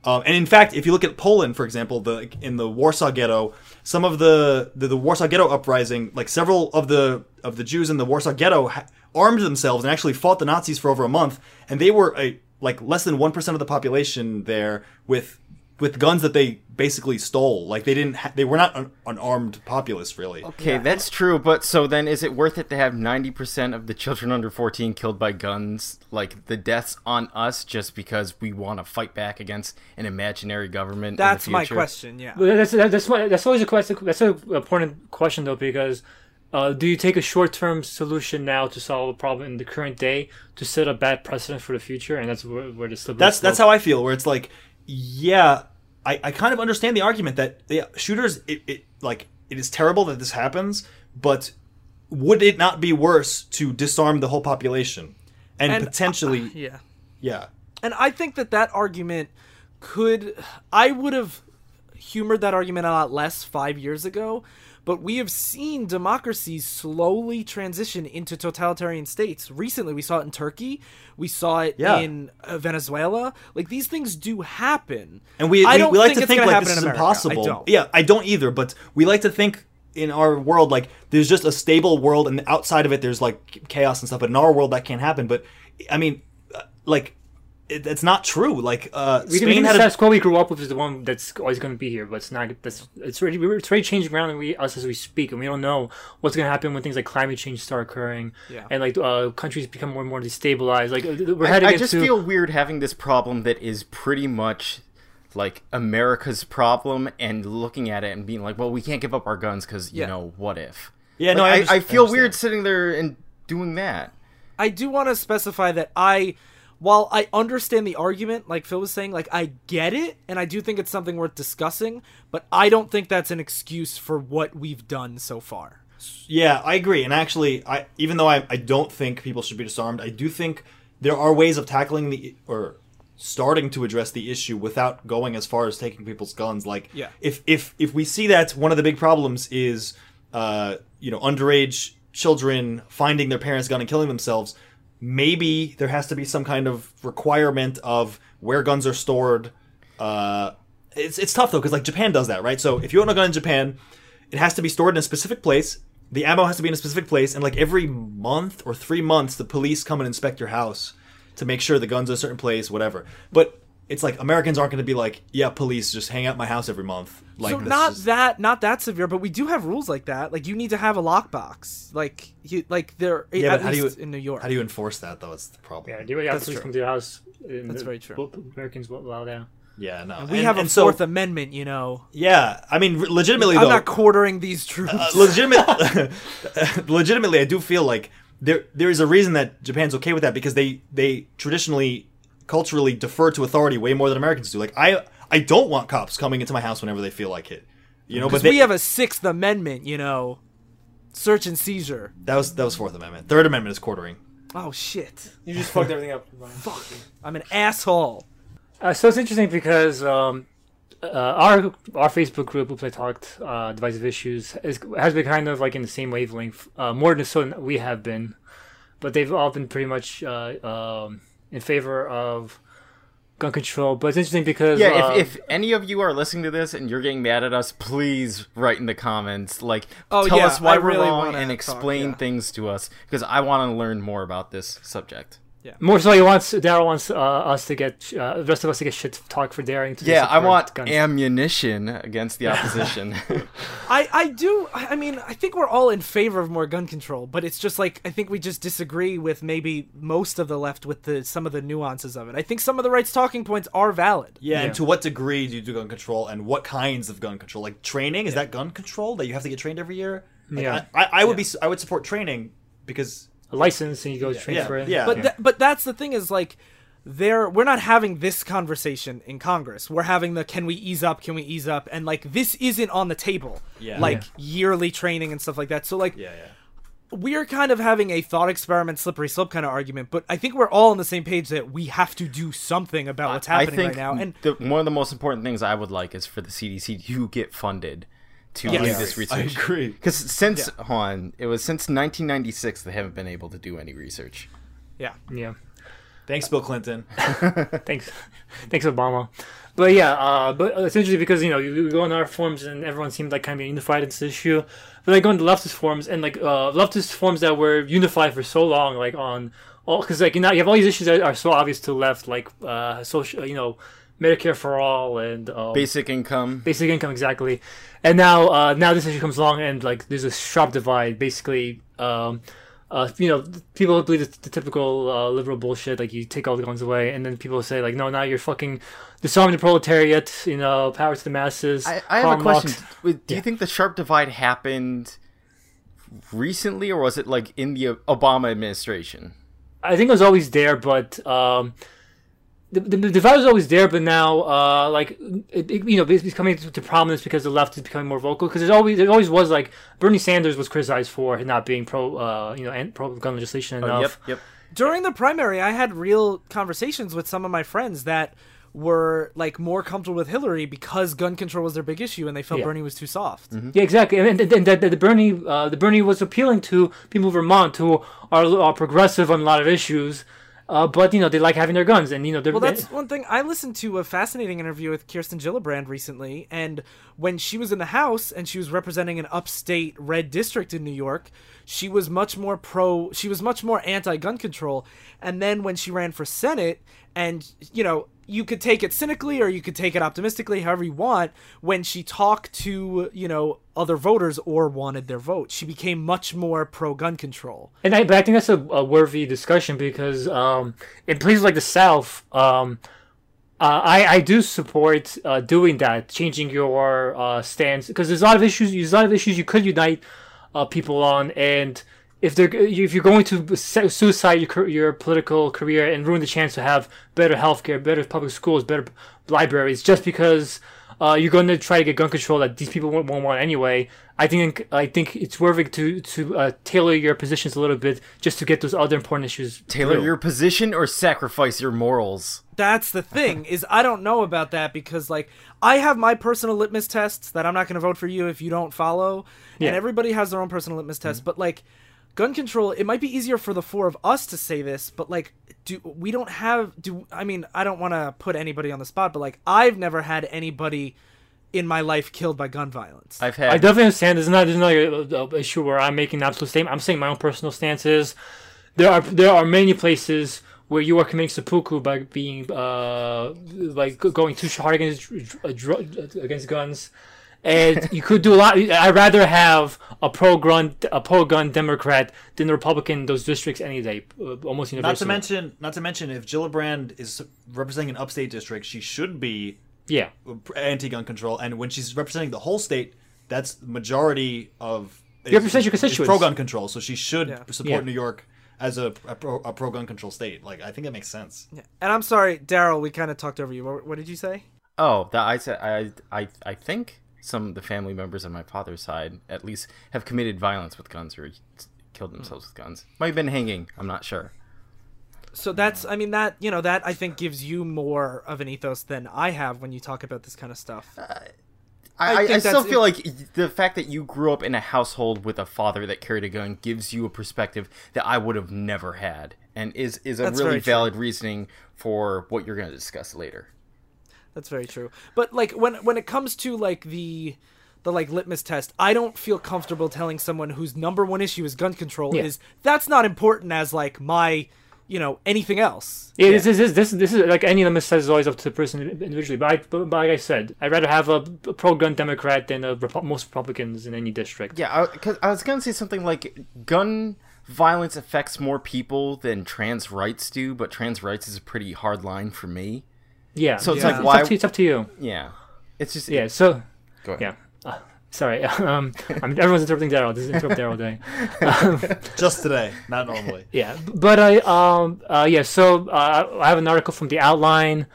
A: Um, and in fact, if you look at Poland, for example, the in the Warsaw Ghetto, some of the, the the Warsaw Ghetto uprising, like several of the of the Jews in the Warsaw Ghetto, ha- armed themselves and actually fought the Nazis for over a month, and they were a like less than one percent of the population there with with guns that they basically stole. Like they didn't, ha- they were not an, an armed populace really.
E: Okay, that's true, but so then is it worth it to have 90% of the children under 14 killed by guns? Like the deaths on us just because we want to fight back against an imaginary government? in the
C: That's my
E: future?
C: question. Yeah.
D: But that's that's why that's always a question. That's an important question though because uh, do you take a short-term solution now to solve a problem in the current day to set a bad precedent for the future? And that's where, where the slippery
A: That's that's how I feel. Where it's like, yeah, I, I kind of understand the argument that yeah, shooters, it, it like it is terrible that this happens, but would it not be worse to disarm the whole population and,
C: And, uh,
A: potentially,
C: Yeah.
A: yeah,
C: And I think that that argument could. I would have humored that argument a lot less five years ago, but we have seen democracies slowly transition into totalitarian states. Recently, we saw it in Turkey. We saw it
A: Yeah.
C: in uh, Venezuela. Like these things do happen,
A: and we we, we like to think like this is
C: America.
A: impossible.
C: I.
A: Yeah, I don't either. But we like to think in our world like there's just a stable world, and outside of it there's like chaos and stuff. But in our world that can't happen. But I mean, uh, like. It, it's not true. Like uh,
D: We,
A: Spain
D: we, the
A: had a
D: status quo we grew up with is the one that's always going to be here, but it's not. That's it's already it's already changing around we us as we speak, and we don't know what's going to happen when things like climate change start occurring,
C: Yeah.
D: and like uh, countries become more and more destabilized. Like we're
E: I,
D: heading
E: I
D: into.
E: just feel weird having this problem that is pretty much like America's problem and looking at it and being like, well, we can't give up our guns because, you
C: Yeah.
E: know, what if?
A: Yeah, no,
E: Like,
A: I
E: I,
A: underst-
E: I,
A: I
E: feel
A: understand.
E: weird sitting there and doing that.
C: I do want to specify that I, while I understand the argument, like Phil was saying, like I get it, and I do think it's something worth discussing, but I don't think that's an excuse for what we've done so far.
A: Yeah, I agree. And actually, I even though I, I don't think people should be disarmed, I do think there are ways of tackling the or starting to address the issue without going as far as taking people's guns. Like,
C: Yeah.
A: if if if we see that one of the big problems is, uh, you know, underage children finding their parents' gun and killing themselves, maybe there has to be some kind of requirement of where guns are stored. Uh, it's it's tough though because like Japan does that, right? So if you own a gun in Japan, it has to be stored in a specific place. The ammo has to be in a specific place, and like every month or three months, the police come and inspect your house to make sure the gun's in a certain place, whatever. But it's like Americans aren't going to be like, yeah, police just hang out my house every month. Like
C: so not
A: just-
C: that not that severe, but we do have rules like that. Like you need to have a lockbox. Like you like there
A: Yeah,
C: at
A: but how do you
C: in New York.
A: How do you enforce that though? It's the problem.
D: yeah, do you have
C: That's
D: police
C: true.
D: come to your house? And
C: That's
D: the-
C: very true.
D: both Americans will allow that.
A: Yeah, no.
C: we
A: And-
C: have a
A: and so-
C: Fourth Amendment, you know.
A: Yeah, I mean, re- legitimately
C: I'm
A: though,
C: not quartering these troops.
A: uh, legitimate, legitimately, I do feel like there there is a reason that Japan's okay with that because they they traditionally, culturally defer to authority way more than Americans do. Like I I don't want cops coming into my house whenever they feel like it, you know. But they,
C: we have a Sixth Amendment, you know, search and seizure.
A: that was that was Fourth Amendment. Third Amendment is quartering.
C: Oh shit!
D: You just fucked everything up. Fuck!
C: I'm an asshole.
D: Uh, so it's interesting because um, uh, our our Facebook group, Who Play Talked, uh, Divisive Issues, is, has been kind of like in the same wavelength, uh, more than so than we have been, but they've all been pretty much uh, um, in favor of gun control. But it's interesting because
E: Yeah,
D: uh,
E: if, if any of you are listening to this and you're getting mad at us, please write in the comments. Like,
C: Oh,
E: tell
C: yeah,
E: us why
C: I
E: we're
C: really
E: wrong
C: wanna
E: and
C: talk,
E: explain
C: yeah.
E: things to us because I want to learn more about this subject.
D: More so, he wants Daryl wants uh, us to get uh, the rest of us to get shit talk for daring to
E: Yeah, I want
D: guns.
E: ammunition against the opposition.
C: I I do. I I mean, I think we're all in favor of more gun control, but it's just like I think we just disagree with maybe most of the left with the some of the nuances of it. I think some of the right's talking points are valid.
A: Yeah,
D: Yeah.
A: and to what degree do you do gun control, and what kinds of gun control? Like training is that gun control that you have to get trained every year? Like,
D: Yeah.
A: I, I, I would be I would support training because
D: a license and you go train
A: yeah,
D: for it.
A: yeah.
C: But th- but that's the thing is like there we're not having this conversation in Congress. We're having the can we ease up, can we ease up and like this isn't on the table.
A: Yeah.
C: Like
D: Yeah.
C: yearly training and stuff like that. So like
A: yeah, yeah.
C: we're kind of having a thought experiment slippery slope kind of argument, but I think we're all on the same page that we have to do something about what's
E: I
C: happening
E: think
C: right now. And
E: the, one of the most important things I would like is for the CDC to get funded to
C: Yes.
E: do
C: Yes.
E: this
A: I
E: research.
A: agree.
E: Because since Han, it was since 1996 they haven't been able to do any research.
C: yeah.
D: yeah.
A: Thanks, Bill Clinton.
D: Thanks, thanks, Obama. But yeah, uh, but essentially because you know you, you go on our forums and everyone seemed like kind of unified in this issue. But I go on the leftist forums and like uh, leftist forums that were unified for so long, like on all because like you know you have all these issues that are so obvious to left, like uh, social, you know, Medicare for all and um,
E: Basic income.
D: basic income exactly. And now uh, now this issue comes along and like there's a sharp divide. Basically, um, uh, you know, people believe the, the typical uh, liberal bullshit, like you take all the guns away, and then people say like, no, now you're fucking disarming the proletariat. You know, power to the masses.
E: I, I have
D: Karl
E: a question. Wait, Do you think the sharp divide happened recently, or was it like in the Obama administration?
D: I think it was always there, but um, the, the, the divide was always there. But now, uh, like it, it, you know, it's becoming to, to prominence because the left is becoming more vocal. Because there's always there always was like Bernie Sanders was criticized for not being pro, uh, you know, and pro gun legislation enough.
E: Oh, yep, yep.
C: during the primary, I had real conversations with some of my friends that were like more comfortable with Hillary because gun control was their big issue, and they felt
D: Yeah.
C: Bernie was too soft.
D: Yeah, exactly. And, and, and the, the, the Bernie, uh, the Bernie was appealing to people in Vermont who are, are progressive on a lot of issues, uh, but you know they like having their guns, and you know they're
C: Well, that's one thing. I listened to a fascinating interview with Kirsten Gillibrand recently, and when she was in the House and she was representing an upstate red district in New York, she was much more pro. She was much more anti-gun control. And then when she ran for Senate, and you know, you could take it cynically or you could take it optimistically, however you want. When she talked to you know other voters or wanted their vote, she became much more pro-gun control.
D: And I, but I think that's a, a worthy discussion because um, in places like the South, um, uh, I I do support uh, doing that, changing your uh, stance because there's a lot of issues. There's a lot of issues you could unite uh, people on, and if they're if you're going to su- suicide your your political career and ruin the chance to have better healthcare, better public schools, better libraries, just because uh, you're going to try to get gun control that these people won't, won't want anyway. I think I think it's worth it to to uh, tailor your positions a little bit just to get those other important issues.
E: Tailor
D: through.
E: your position or sacrifice your morals.
C: That's the thing is I don't know about that because like I have my personal litmus tests that I'm not going to vote for you if you don't follow,
D: Yeah.
C: and everybody has their own personal litmus tests. Mm-hmm. But like gun control, it might be easier for the four of us to say this, but like do we don't have do I mean I don't want to put anybody on the spot, but like I've never had anybody in my life killed by gun violence.
E: I've had.
D: I definitely understand. There's not there's not a, a issue where I'm making an absolute statement. I'm saying my own personal stances. There are there are many places where you are committing seppuku by being uh like going too hard against uh, dr- against guns. And you could do a lot. I'd rather have a pro-gun, a pro-gun Democrat than a Republican in those districts any day, uh, almost universally.
A: Not to mention, not to mention, if Gillibrand is representing an upstate district, she should be
D: yeah,
A: anti-gun control, and when she's representing the whole state, that's the majority of.
D: You represent your constituents.
A: Pro gun control, so she should
C: Yeah.
A: support
D: Yeah.
A: New York as a, a pro a pro gun control state. Like I think it makes sense. Yeah.
C: and I'm sorry, Daryl, we kind of talked over you. What, what did you say?
E: Oh, that I said. I I I think some of the family members on my father's side at least have committed violence with guns or killed themselves with guns. Might have been hanging. I'm not sure.
C: So that's I mean that you know that I think gives you more of an ethos than I have when you talk about this kind of stuff.
E: I,
C: I
E: I, I still feel like the fact that you grew up in a household with a father that carried a gun gives you a perspective that I would have never had, and is is a
C: That's
E: really
C: very true.
E: valid reasoning for what you're going to discuss later.
C: That's very true. But like when when it comes to like the the like litmus test, I don't feel comfortable telling someone whose number one issue is gun control
D: Yeah.
C: is that's not important as like my you know anything else.
D: Yeah, This, is this this is like any of limit says is always up to the person individually. But, I, but, but like I said, I'd rather have a pro-gun Democrat than a Repu- most Republicans in any district.
E: Yeah, because I, was going to say something like gun violence affects more people than trans rights do, but trans rights is a pretty hard line for me.
D: Yeah.
E: So it's
C: Yeah.
E: like
D: It's up, to, it's up to you.
E: yeah, it's just
D: Yeah. So
E: Go ahead.
D: yeah. Uh, sorry. Um, I'm, everyone's interrupting Daryl. This is interrupt Daryl day.
A: Just today, not normally.
D: Yeah, but I um uh yeah. So uh, I have an article from the Outline,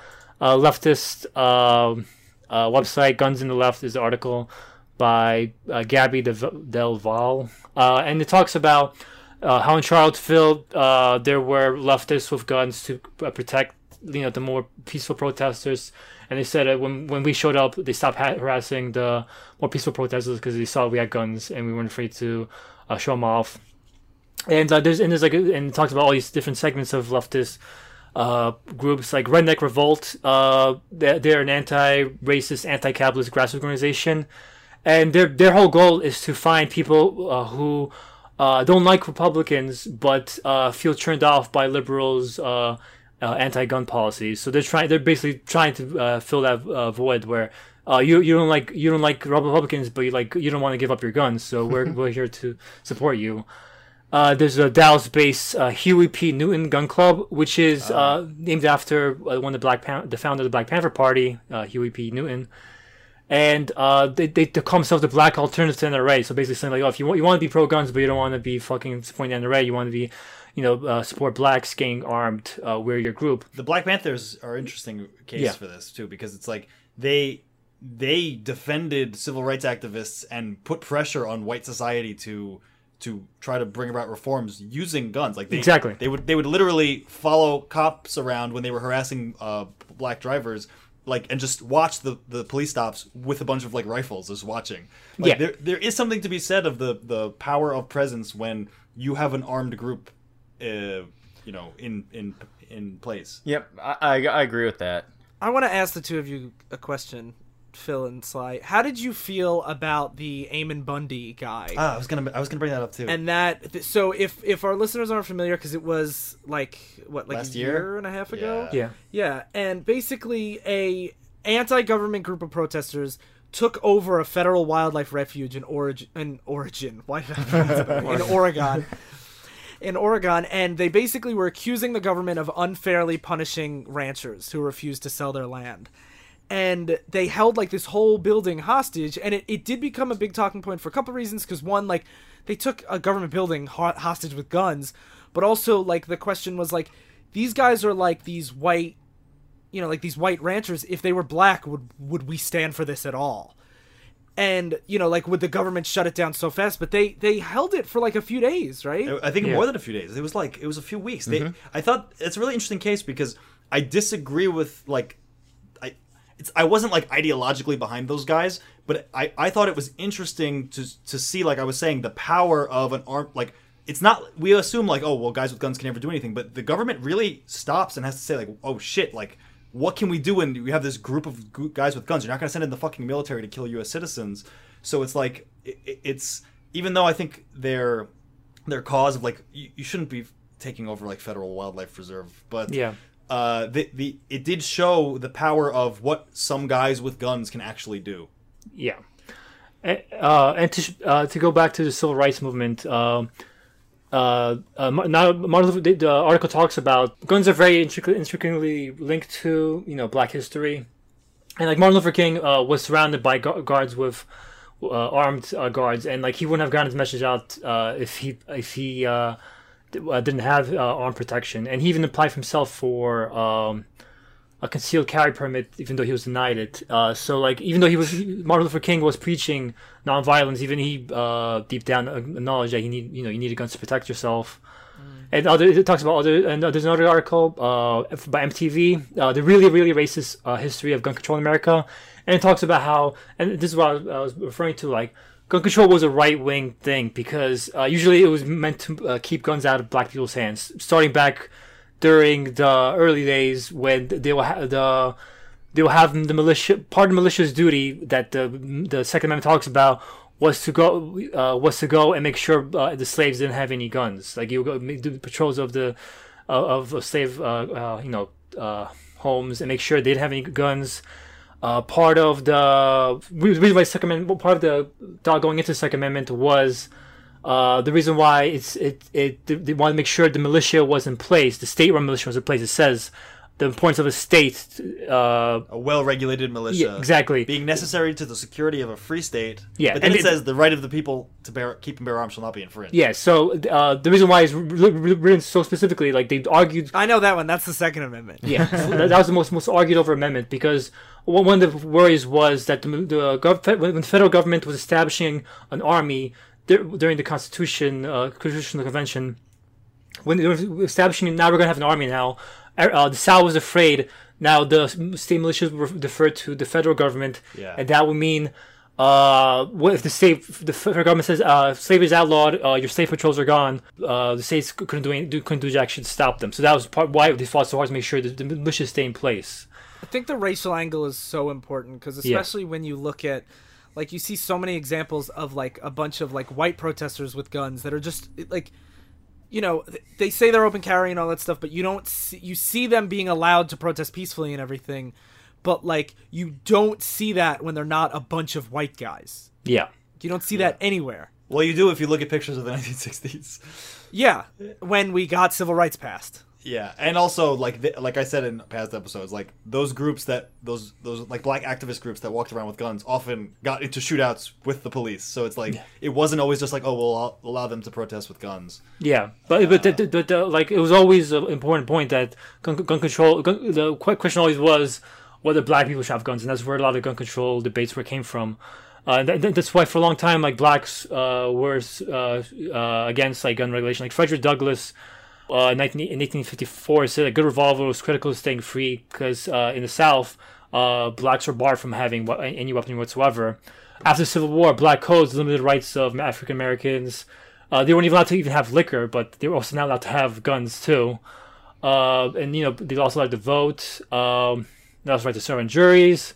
D: uh, leftist um uh, website. Guns in the Left is the article by uh, Gabby Del, Del Val, uh, and it talks about uh, how in Charlottesville uh, there were leftists with guns to uh, protect you know the more peaceful protesters. And they said when when we showed up, they stopped ha- harassing the more peaceful protesters because they saw we had guns and we weren't afraid to uh, show them off and uh, there's and there's like and it talks about all these different segments of leftist uh, groups like Redneck Revolt. Uh, they're, an anti-racist, anti-capitalist grassroots organization, and their their whole goal is to find people uh, who uh, don't like Republicans, but uh, feel turned off by liberals' uh, anti-gun policies. So they're trying. They're basically trying to uh, fill that uh, void where uh, you you don't like you don't like Republicans, but you like you don't want to give up your guns. So we're we're here to support you. Uh, there's a Dallas-based uh, Huey P. Newton Gun Club, which is uh, named after one of the Black Pan- the founder of the Black Panther Party, uh, Huey P. Newton and uh, they, they, they call themselves the black alternative to NRA. So basically saying like, oh, if you want you want to be pro guns, but you don't want to be fucking supporting the NRA, you want to be, you know, uh, support blacks getting armed. Uh, we're your group.
A: the Black Panthers are interesting case
D: Yeah.
A: for this too because it's like they they defended civil rights activists and put pressure on white society to to try to bring about reforms using guns. Like they,
D: Exactly.
A: they would they would literally follow cops around when they were harassing uh, black drivers. Like and just watch the, the police stops with a bunch of like rifles, is watching. Like
D: Yeah.
A: there there is something to be said of the the power of presence when you have an armed group, uh, you know, in in in place.
E: Yep, I, I, I agree with that.
C: I want to ask the two of you a question, Phil and Sly. How did you feel about the Ammon Bundy guy?
A: Ah, I was gonna I was gonna bring that up too.
C: and that so if if our listeners aren't familiar because it was like what like
A: Last
C: a
A: year?
C: year and a half ago
A: Yeah.
D: Yeah.
C: yeah and basically a anti-government group of protesters took over a federal wildlife refuge in origin in origin why did I pronounce it that way? in Oregon in Oregon and they basically were accusing the government of unfairly punishing ranchers who refused to sell their land and they held like this whole building hostage and it, it did become a big talking point for a couple of reasons because one like they took a government building ho- hostage with guns but also like the question was like these guys are like these white you know like these white ranchers if they were black would would we stand for this at all and you know like would the government shut it down so fast but they they held it for like a few days right
A: I think
D: Yeah.
A: more than a few days. It was like it was a few weeks. They, mm-hmm. I thought it's a really interesting case because I disagree with like I it's I wasn't like ideologically behind those guys, but I I thought it was interesting to to see like I was saying the power of an arm like it's not we assume like oh well guys with guns can never do anything, but the government really stops and has to say like oh shit like what can we do when we have this group of guys with guns? You're not going to send in the fucking military to kill U.S. citizens. So it's like it, it- it's even though I think their their cause of like you, you shouldn't be taking over like federal wildlife reserve, but
D: Yeah.
A: Uh, the the it did show the power of what some guys with guns can actually do.
D: Yeah. And, uh, and to uh, to go back to the civil rights movement, um uh, uh, now Martin the, the article talks about guns are very intricately, linked to you know Black history, and like Martin Luther King uh, was surrounded by gu- guards with uh, armed uh, guards, and like he wouldn't have gotten his message out uh, if he if he uh, uh, didn't have uh, armed protection, and he even applied himself for. Um, a concealed carry permit, even though he was denied it. Uh, so, like, even though he was Martin Luther King was preaching nonviolence, even he uh, deep down acknowledged that you need, you know, you need guns to protect yourself. And other it talks about other, and there's another article uh, by MTV, uh, the really, really racist uh, history of gun control in America, and it talks about how, and this is what I was, I was referring to, like. Gun control was a right wing thing because uh, usually it was meant to uh, keep guns out of black people's hands. Starting back during the early days when they will ha- the they will have the militia part of militia's duty that the the Second Amendment talks about was to go uh, was to go and make sure uh, the slaves didn't have any guns. Like you go do patrols of the uh, of slave uh, you know homes and make sure they didn't have any guns. Uh, part of the reason why Second Amendment, part of the thought going into the Second Amendment was uh, the reason why it's it it they, they want to make sure the militia was in place, the state-run militia was in place. It says the importance of a state. Uh,
A: A well-regulated militia,
D: Yeah, exactly.
A: being necessary to the security of a free state.
D: Yeah,
A: but then
D: and
A: it,
D: it-
A: says the right of the people to bear keep and bear arms shall not be infringed.
D: yeah, so uh, the reason why it's wr- wr- written so specifically, like they argued
C: i know that one that's the second amendment
D: Yeah, that that was the most most argued over amendment because one one of the worries was that the, the gov- when the federal government was establishing an army during the Constitution uh, Constitutional Convention, when they were establishing now we're going to have an army now. Uh, the South was afraid now the state militias were deferred to the federal government,
A: Yeah.
D: and that would mean. Uh, what if the state, the federal government says, uh, slavery is outlawed, uh, your state patrols are gone, uh, the states couldn't do, any, couldn't do jack shit to stop them. So that was part why they fought so hard to make sure that the militias stay in place.
C: I think the racial angle is so important because
D: Yeah.
C: especially when you look at Like you see so many examples of like a bunch of like white protesters with guns that are just like you know, they say they're open carry and all that stuff, but you don't see, you see them being allowed to protest peacefully and everything, but like you don't see that when they're not a bunch of white guys.
D: Yeah.
C: You don't see that anywhere.
A: Well, you do if you look at pictures of the 1960s.
C: Yeah, when we got civil rights passed.
A: Yeah, and also like th- like I said in past episodes, like those groups that those those like black activist groups that walked around with guns often got into shootouts with the police. So it's like it wasn't always just like oh we'll allow- allow them to protest with guns.
D: Yeah, but but the, the, the, the, like it was always an important point that gun, gun control. Gun, the question always was whether black people should have guns, and that's where a lot of gun control debates were came from. Uh, and th- that's why for a long time, like blacks uh, were uh, uh, against like gun regulation. Like Frederick Douglass, uh, in 19, in 1854, said a good revolver was critical to staying free because uh, in the South, uh, blacks were barred from having any weapon whatsoever. After the Civil War, black codes limited rights of African Americans. Uh, they weren't even allowed to even have liquor, but they were also not allowed to have guns too. Uh, and you know they also allowed to vote. Um, they also right to serve on juries.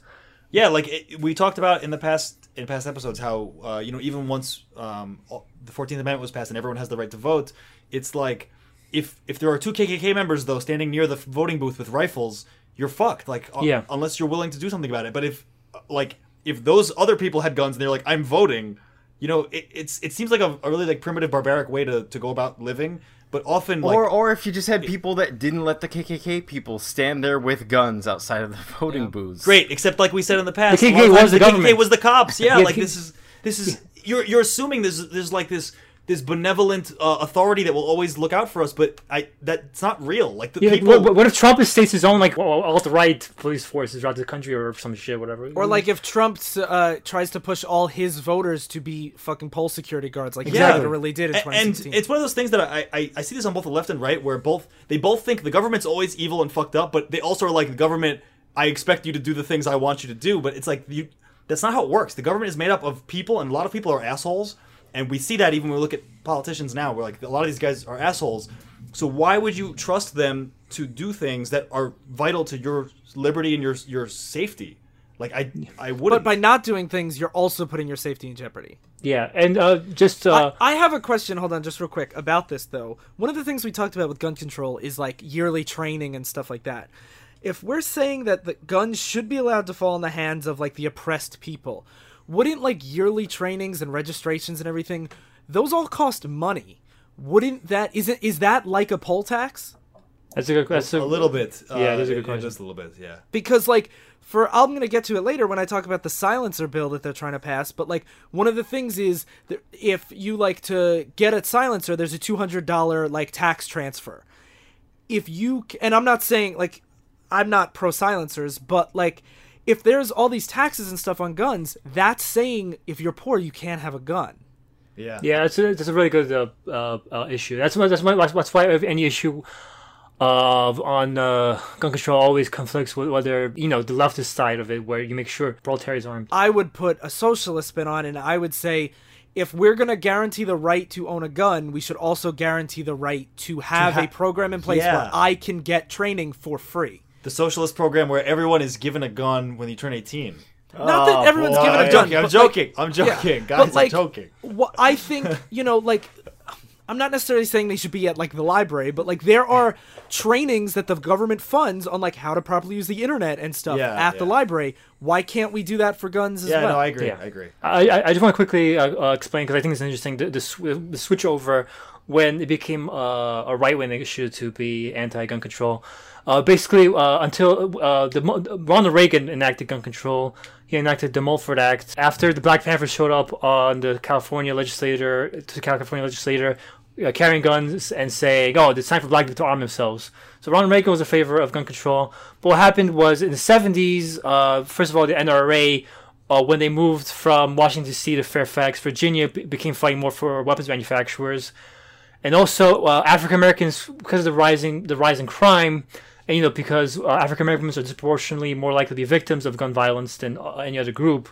A: Yeah, like it, we talked about in the past in past episodes how uh, you know even once um, the Fourteenth Amendment was passed and everyone has the right to vote, it's like if if there are two KKK members though standing near the voting booth with rifles, you're fucked. Like uh,
D: Yeah.
A: unless you're willing to do something about it. But if uh, like if those other people had guns and they're like I'm voting, you know it, it's it seems like a, a really like primitive barbaric way to to go about living. But often like
E: or or if you just had people that didn't let the KKK people stand there with guns outside of the voting booths.
A: Great, except like we said in the past,
D: The
A: a lot of
D: KKK was
A: times
D: the government.
A: KKK was the cops. Yeah,
D: Yeah,
A: like
D: the
A: this is this is you're you're assuming there's there's like this this benevolent uh, authority that will always look out for us, but I that's not real. Like the
D: Yeah, like,
A: people.
D: what, what if Trump states his own like alt right police forces throughout the country or some shit, whatever?
C: Or like if Trump uh, tries to push all his voters to be fucking poll security guards, like
A: Yeah.
C: he literally did in 2016.
A: and it's one of those things that I, I I see this on both the left and right, where both they both think the government's always evil and fucked up, but they also are like the government. I expect you to do the things I want you to do, but it's like you. That's not how it works. The government is made up of people, and a lot of people are assholes, and we see that even when we look at politicians now. We're like a lot of these guys are assholes. So why would you trust them to do things that are vital to your liberty and your your safety? Like I I wouldn't.
C: But by not doing things, you're also putting your safety in jeopardy.
D: yeah, and uh, just uh,
C: I, I have a question. Hold on, just real quick about this though. One of the things we talked about with gun control is like yearly training and stuff like that. If we're saying that the guns should be allowed to fall in the hands of like the oppressed people, wouldn't like yearly trainings and registrations and everything, those all cost money? Wouldn't that isn't is that like a poll tax?
D: that's a good. question
A: a little bit.
D: Yeah,
A: uh,
D: that's a good question.
A: Just a little bit. Yeah.
C: because like for I'm gonna get to it later when I talk about the silencer bill that they're trying to pass. But like one of the things is that if you like to get a silencer, there's a two hundred dollar like tax transfer. If you and I'm not saying like I'm not pro silencers, but like if there's all these taxes and stuff on guns, that's saying if you're poor you can't have a gun.
A: Yeah.
D: Yeah, that's a, that's a really good uh, uh, uh, issue. That's why that's why that's why any issue of on uh, gun control always conflicts with whether you know the leftist side of it, where you make sure proletariat's armed.
C: I would put a socialist spin on, it, and I would say, if we're going to guarantee the right to own a gun, we should also guarantee the right to have
A: ha-
C: a program in place
A: Yeah.
C: where I can get training for free.
A: The socialist program where everyone is given a gun when you turn 18.
C: Not that oh, everyone's
E: boy.
C: given a
A: I'm
C: gun.
A: joking. I'm
C: but,
A: joking.
C: like,
A: I'm
C: yeah,
A: joking.
C: but,
A: Guys,
C: like,
A: I'm joking.
C: What I think, you know, like. I'm not necessarily saying they should be at like the library, but like there are trainings that the government funds on like how to properly use the internet and stuff
A: Yeah,
C: at the library. Why can't we do that for guns as
A: Yeah,
C: well?
A: no, I agree.
D: Yeah.
A: I agree.
D: I, I I just want to quickly uh, uh, explain because I think it's interesting the, the, sw- the switch over when it became uh, a right wing issue to be anti gun control. Uh, basically, uh, until uh, the Ronald Reagan enacted gun control, he enacted the Mulford Act. After the Black Panthers showed up on the California legislator to the California legislator. Uh, carrying guns and saying, "Oh, it's time for black people to arm themselves." So Ronald Reagan was in favor of gun control. But what happened was in the '70s, uh, first of all, the NRA uh, when they moved from Washington D.C. to Fairfax, Virginia, be- became fighting more for weapons manufacturers, and also uh, African Americans because of the rising the rising crime, and you know because uh, African Americans are disproportionately more likely to be victims of gun violence than uh, any other group.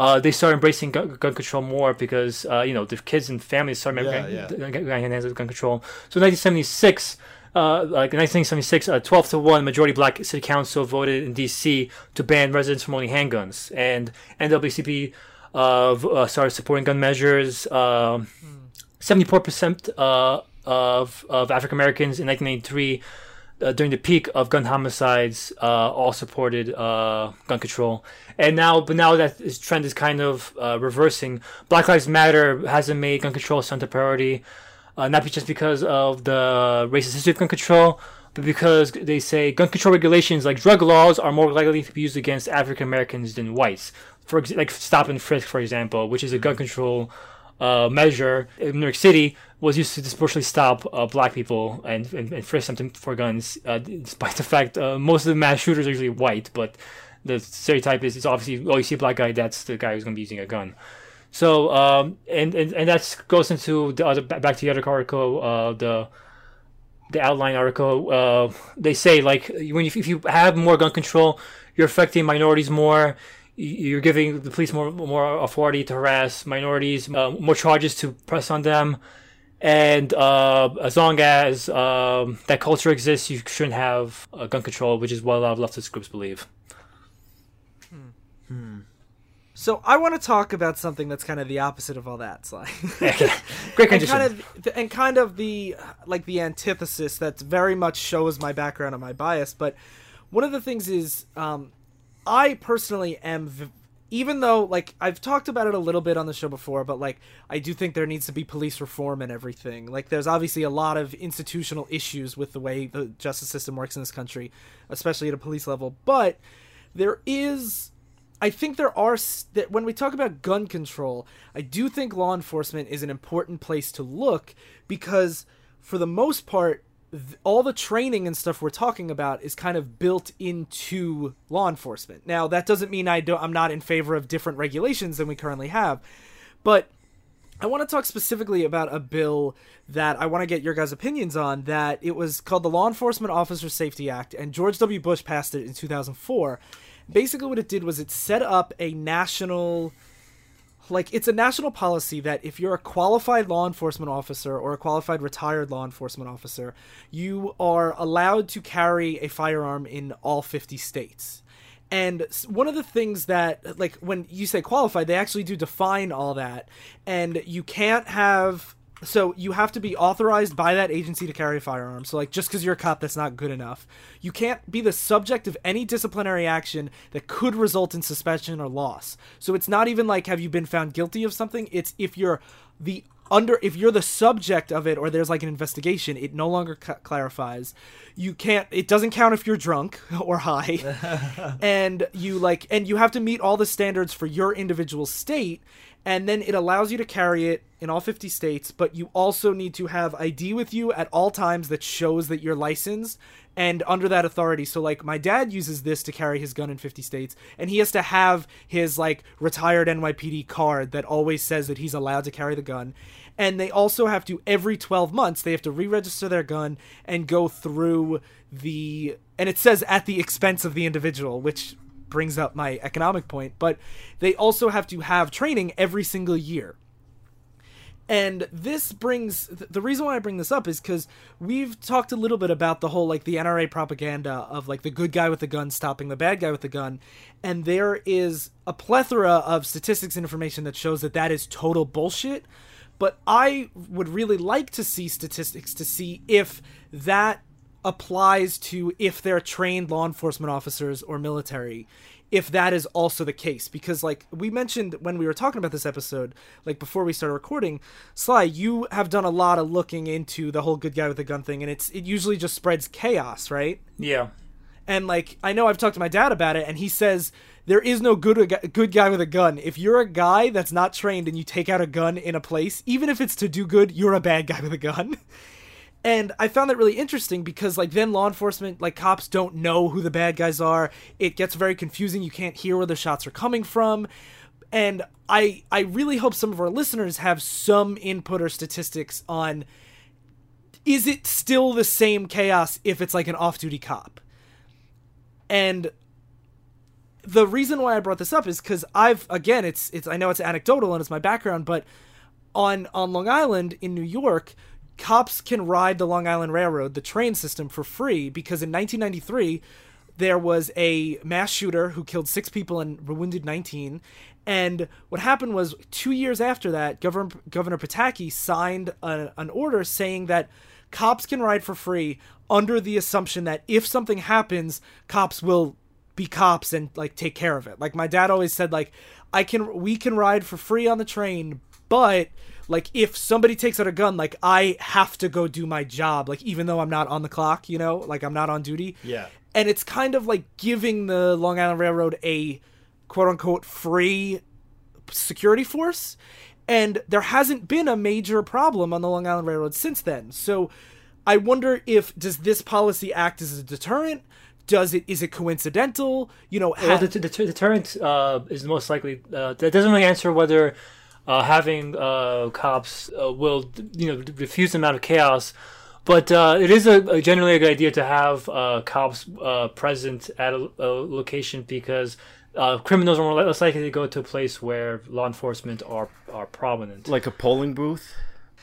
D: Uh, they start embracing gun, gun control more because uh, you know the kids and families started
A: Yeah,
D: getting
A: yeah.
D: getting hands with gun control. So in 1976, uh, like in 1976, a 12 to one majority black city council voted in D.C. to ban residents from owning handguns, and NAACP uh, uh, started supporting gun measures. Um, Seventy-four percent uh, of of African Americans in 1993, uh, during the peak of gun homicides, uh, all supported uh, gun control. And now, but now that this trend is kind of uh, reversing. Black Lives Matter hasn't made gun control a center priority, uh, not just because of the racist history of gun control, but because they say gun control regulations like drug laws are more likely to be used against African Americans than whites. For ex- like stop and frisk, for example, which is a gun control uh, measure in New York City, was used to disproportionately stop uh, black people and, and, and frisk them for guns, uh, despite the fact uh, most of the mass shooters are usually white, but the stereotype is it's obviously oh you see a black guy that's the guy who's going to be using a gun. So um, and, and and that goes into the other back to the other article uh, the the outline article, uh, they say like when you, if you have more gun control, you're affecting minorities more. You're giving the police more more authority to harass minorities, uh, more charges to press on them, and uh, as long as um, that culture exists, you shouldn't have uh, gun control, which is what a lot of leftist groups believe.
C: So I want to talk about something that's kind of the opposite of all that, Sly.
D: Great
C: and kind of and kind of the like the antithesis that very much shows my background and my bias but one of the things is um i personally am v- even though like i've talked about it a little bit on the show before but like i do think there needs to be police reform and everything. Like there's obviously a lot of institutional issues with the way the justice system works in this country especially at a police level. But there is I think there are that when we talk about gun control, I do think law enforcement is an important place to look because for the most part th- all the training and stuff we're talking about is kind of built into law enforcement. Now, that doesn't mean I don't I'm not in favor of different regulations than we currently have, but I want to talk specifically about a bill that I want to get your guys' opinions on. That it was called the Law Enforcement Officer Safety Act, and George W. Bush passed it in 2004. Basically, what it did was it set up a national like it's a national policy that if you're a qualified law enforcement officer or a qualified retired law enforcement officer, you are allowed to carry a firearm in all 50 states. And one of the things that, like, when you say qualified, they actually do define all that. And you can't have. So you have to be authorized by that agency to carry a firearm. So, like, just because you're a cop, that's not good enough. You can't be the subject of any disciplinary action that could result in suspension or loss. So it's not even like have you been found guilty of something. It's if you're the under if you're the subject of it or there's like an investigation it no longer c- clarifies you can't it doesn't count if you're drunk or high and you like and you have to meet all the standards for your individual state and then it allows you to carry it in all 50 states but you also need to have id with you at all times that shows that you're licensed and under that authority. So like my dad uses this to carry his gun in 50 states and he has to have his like retired NYPD card that always says that he's allowed to carry the gun. And they also have to every 12 months they have to re-register their gun and go through the and it says at the expense of the individual which brings up my economic point but they also have to have training every single year and this brings th- the reason why I bring this up is because we've talked a little bit about the whole like the NRA propaganda of like the good guy with the gun stopping the bad guy with the gun, and there is a plethora of statistics and information that shows that that is total bullshit. But I would really like to see statistics to see if that applies to if they're trained law enforcement officers or military if that is also the case because like we mentioned when we were talking about this episode like before we started recording sly you have done a lot of looking into the whole good guy with the gun thing and it's it usually just spreads chaos right
D: Yeah.
C: and like I know I've talked to my dad about it, and he says there is no good uh, good guy with a gun. If you're a guy that's not trained and you take out a gun in a place, even if it's to do good, you're a bad guy with a gun. And I found that really interesting because like then law enforcement like cops don't know who the bad guys are. It gets very confusing. You can't hear where the shots are coming from. And I I really hope some of our listeners have some input or statistics on is it still the same chaos if it's like an off-duty cop? And the reason why I brought this up is because I've again, it's it's I know it's anecdotal and it's my background, but on on Long Island in New York, cops can ride the Long Island Railroad, the train system, for free because in 1993 there was a mass shooter who killed six people and wounded 19, And what happened was two years after that, Governor Governor Pataki signed a, an order saying that cops can ride for free under the assumption that if something happens, cops will be cops and like take care of it. Like my dad always said, like I can we can ride for free on the train, but like if somebody takes out a gun, like I have to go do my job, like even though I'm not on the clock, you know, like I'm not on duty.
A: Yeah.
C: And it's kind of like giving the Long Island Railroad a quote unquote free security force. And there hasn't been a major problem on the Long Island Railroad since then. So I wonder if does this policy act as a deterrent? Does it is it coincidental? You know,
D: Well,
C: ha-
D: the, the, the deterrent uh, is most likely. Uh, that doesn't really answer whether uh, having uh, cops uh, will, you know, diffuse the amount of chaos. But uh, it is a, a generally a good idea to have uh, cops uh, present at a, a location because uh, criminals are more less likely to go to a place where law enforcement are are prominent.
E: Like a polling booth.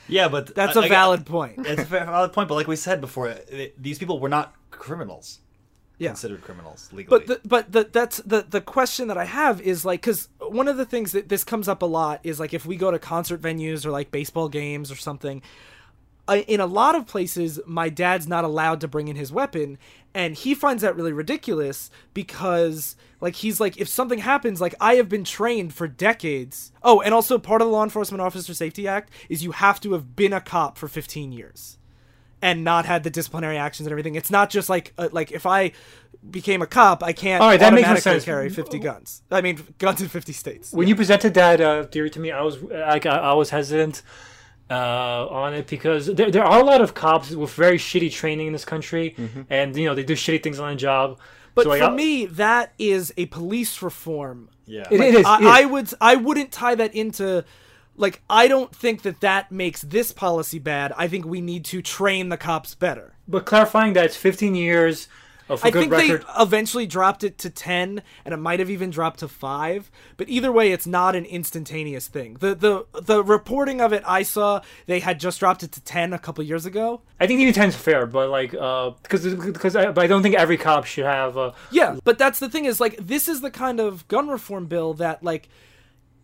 A: Yeah, but
C: that's
A: a
C: a valid point.
A: It's a valid point, but like we said before, th- these people were not criminals.
C: Yeah.
A: Considered criminals legally.
C: But the, but the, that's the the question that I have is like because one of the things that this comes up a lot is like if we go to concert venues or like baseball games or something. I, in a lot of places, my dad's not allowed to bring in his weapon, and he finds that really ridiculous because, like, he's like, if something happens, like, I have been trained for decades. Oh, and also part of the Law Enforcement Officer Safety Act is you have to have been a cop for 15 years and not had the disciplinary actions and everything. It's not just like uh, like if I became a cop, I can't
D: All right, that makes
C: automatically
D: sense.
C: carry 50 guns. I mean, guns in 50 states.
D: when you presented that uh, theory to me, I was I, I was hesitant uh, on it because there, there are a lot of cops with very shitty training in this country, and you know they do shitty things on the job.
C: But
D: So,
C: for
D: I-
C: me, that is a police reform.
A: yeah.
D: It-
C: Like,
D: it is.
C: I,
D: it is.
C: I would I wouldn't tie that into like I don't think that that makes this policy bad. I think we need to train the cops better.
D: but clarifying that it's 15 years of a
C: I
D: good
C: think
D: record.
C: they eventually dropped it to 10 and it might have even dropped to 5, but either way it's not an instantaneous thing. The the the reporting of it I saw, they had just dropped it to 10 a couple years ago.
D: I think even 10 is fair, but like uh, because because I, but I don't think every cop should have. Uh,
C: Yeah, but that's the thing is like this is the kind of gun reform bill that like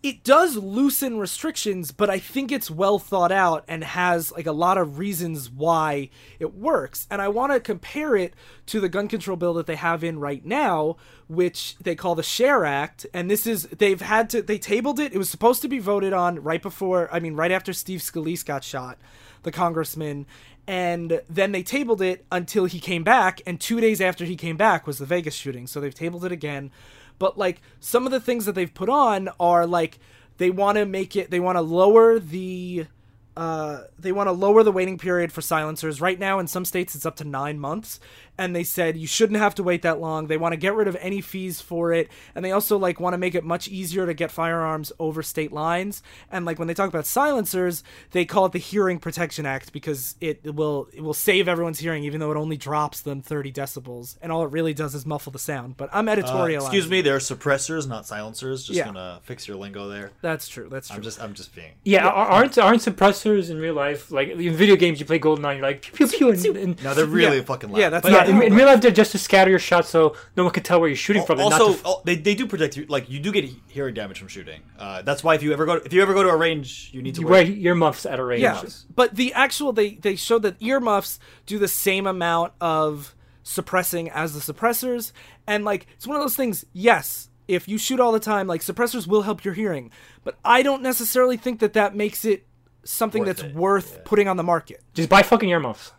C: it does loosen restrictions, but I think it's well thought out and has like a lot of reasons why it works. And I want to compare it to the gun control bill that they have in right now, which they call the Share Act. And this is they've had to they tabled it. It was supposed to be voted on right before, I mean, right after Steve Scalise got shot, the congressman. And then they tabled it until he came back, and two days after he came back was the Vegas shooting. So they've tabled it again but like some of the things that they've put on are like they want to make it they want to lower the uh, they want to lower the waiting period for silencers. Right now, in some states, it's up to nine months, and they said you shouldn't have to wait that long. They want to get rid of any fees for it, and they also like want to make it much easier to get firearms over state lines. And like when they talk about silencers, they call it the Hearing Protection Act because it will it will save everyone's hearing, even though it only drops them thirty decibels, and all it really does is muffle the sound. But I'm
A: Uh,
C: editorial.
A: excuse me, they're suppressors, not silencers. Just
C: Yeah.
A: gonna fix your lingo there.
C: That's true. That's true.
A: I'm just, I'm just being.
D: yeah, are- aren't aren't suppressors in real life like in video games? You play GoldenEye, you're like pew pew pew, and, and
A: No, they're really
C: Yeah.
A: fucking loud.
C: Yeah, that's
A: But
D: yeah, in, in real life they're just to scatter your shots so no one can tell where you're shooting from. and not
A: also,
D: f-
A: oh, they, they do protect you. Like you do get hearing damage from shooting. Uh, that's why if you ever go if you ever go to a range, you need to
D: you
A: wear.
D: wear earmuffs at a range.
C: Yeah, but the actual they they showed that earmuffs do the same amount of suppressing as the suppressors, and like it's one of those things. Yes, if you shoot all the time, like suppressors will help your hearing, but I don't necessarily think that that makes it something
A: Worth
C: that's
A: it,
C: worth putting on the market.
D: Just buy fucking earmuffs.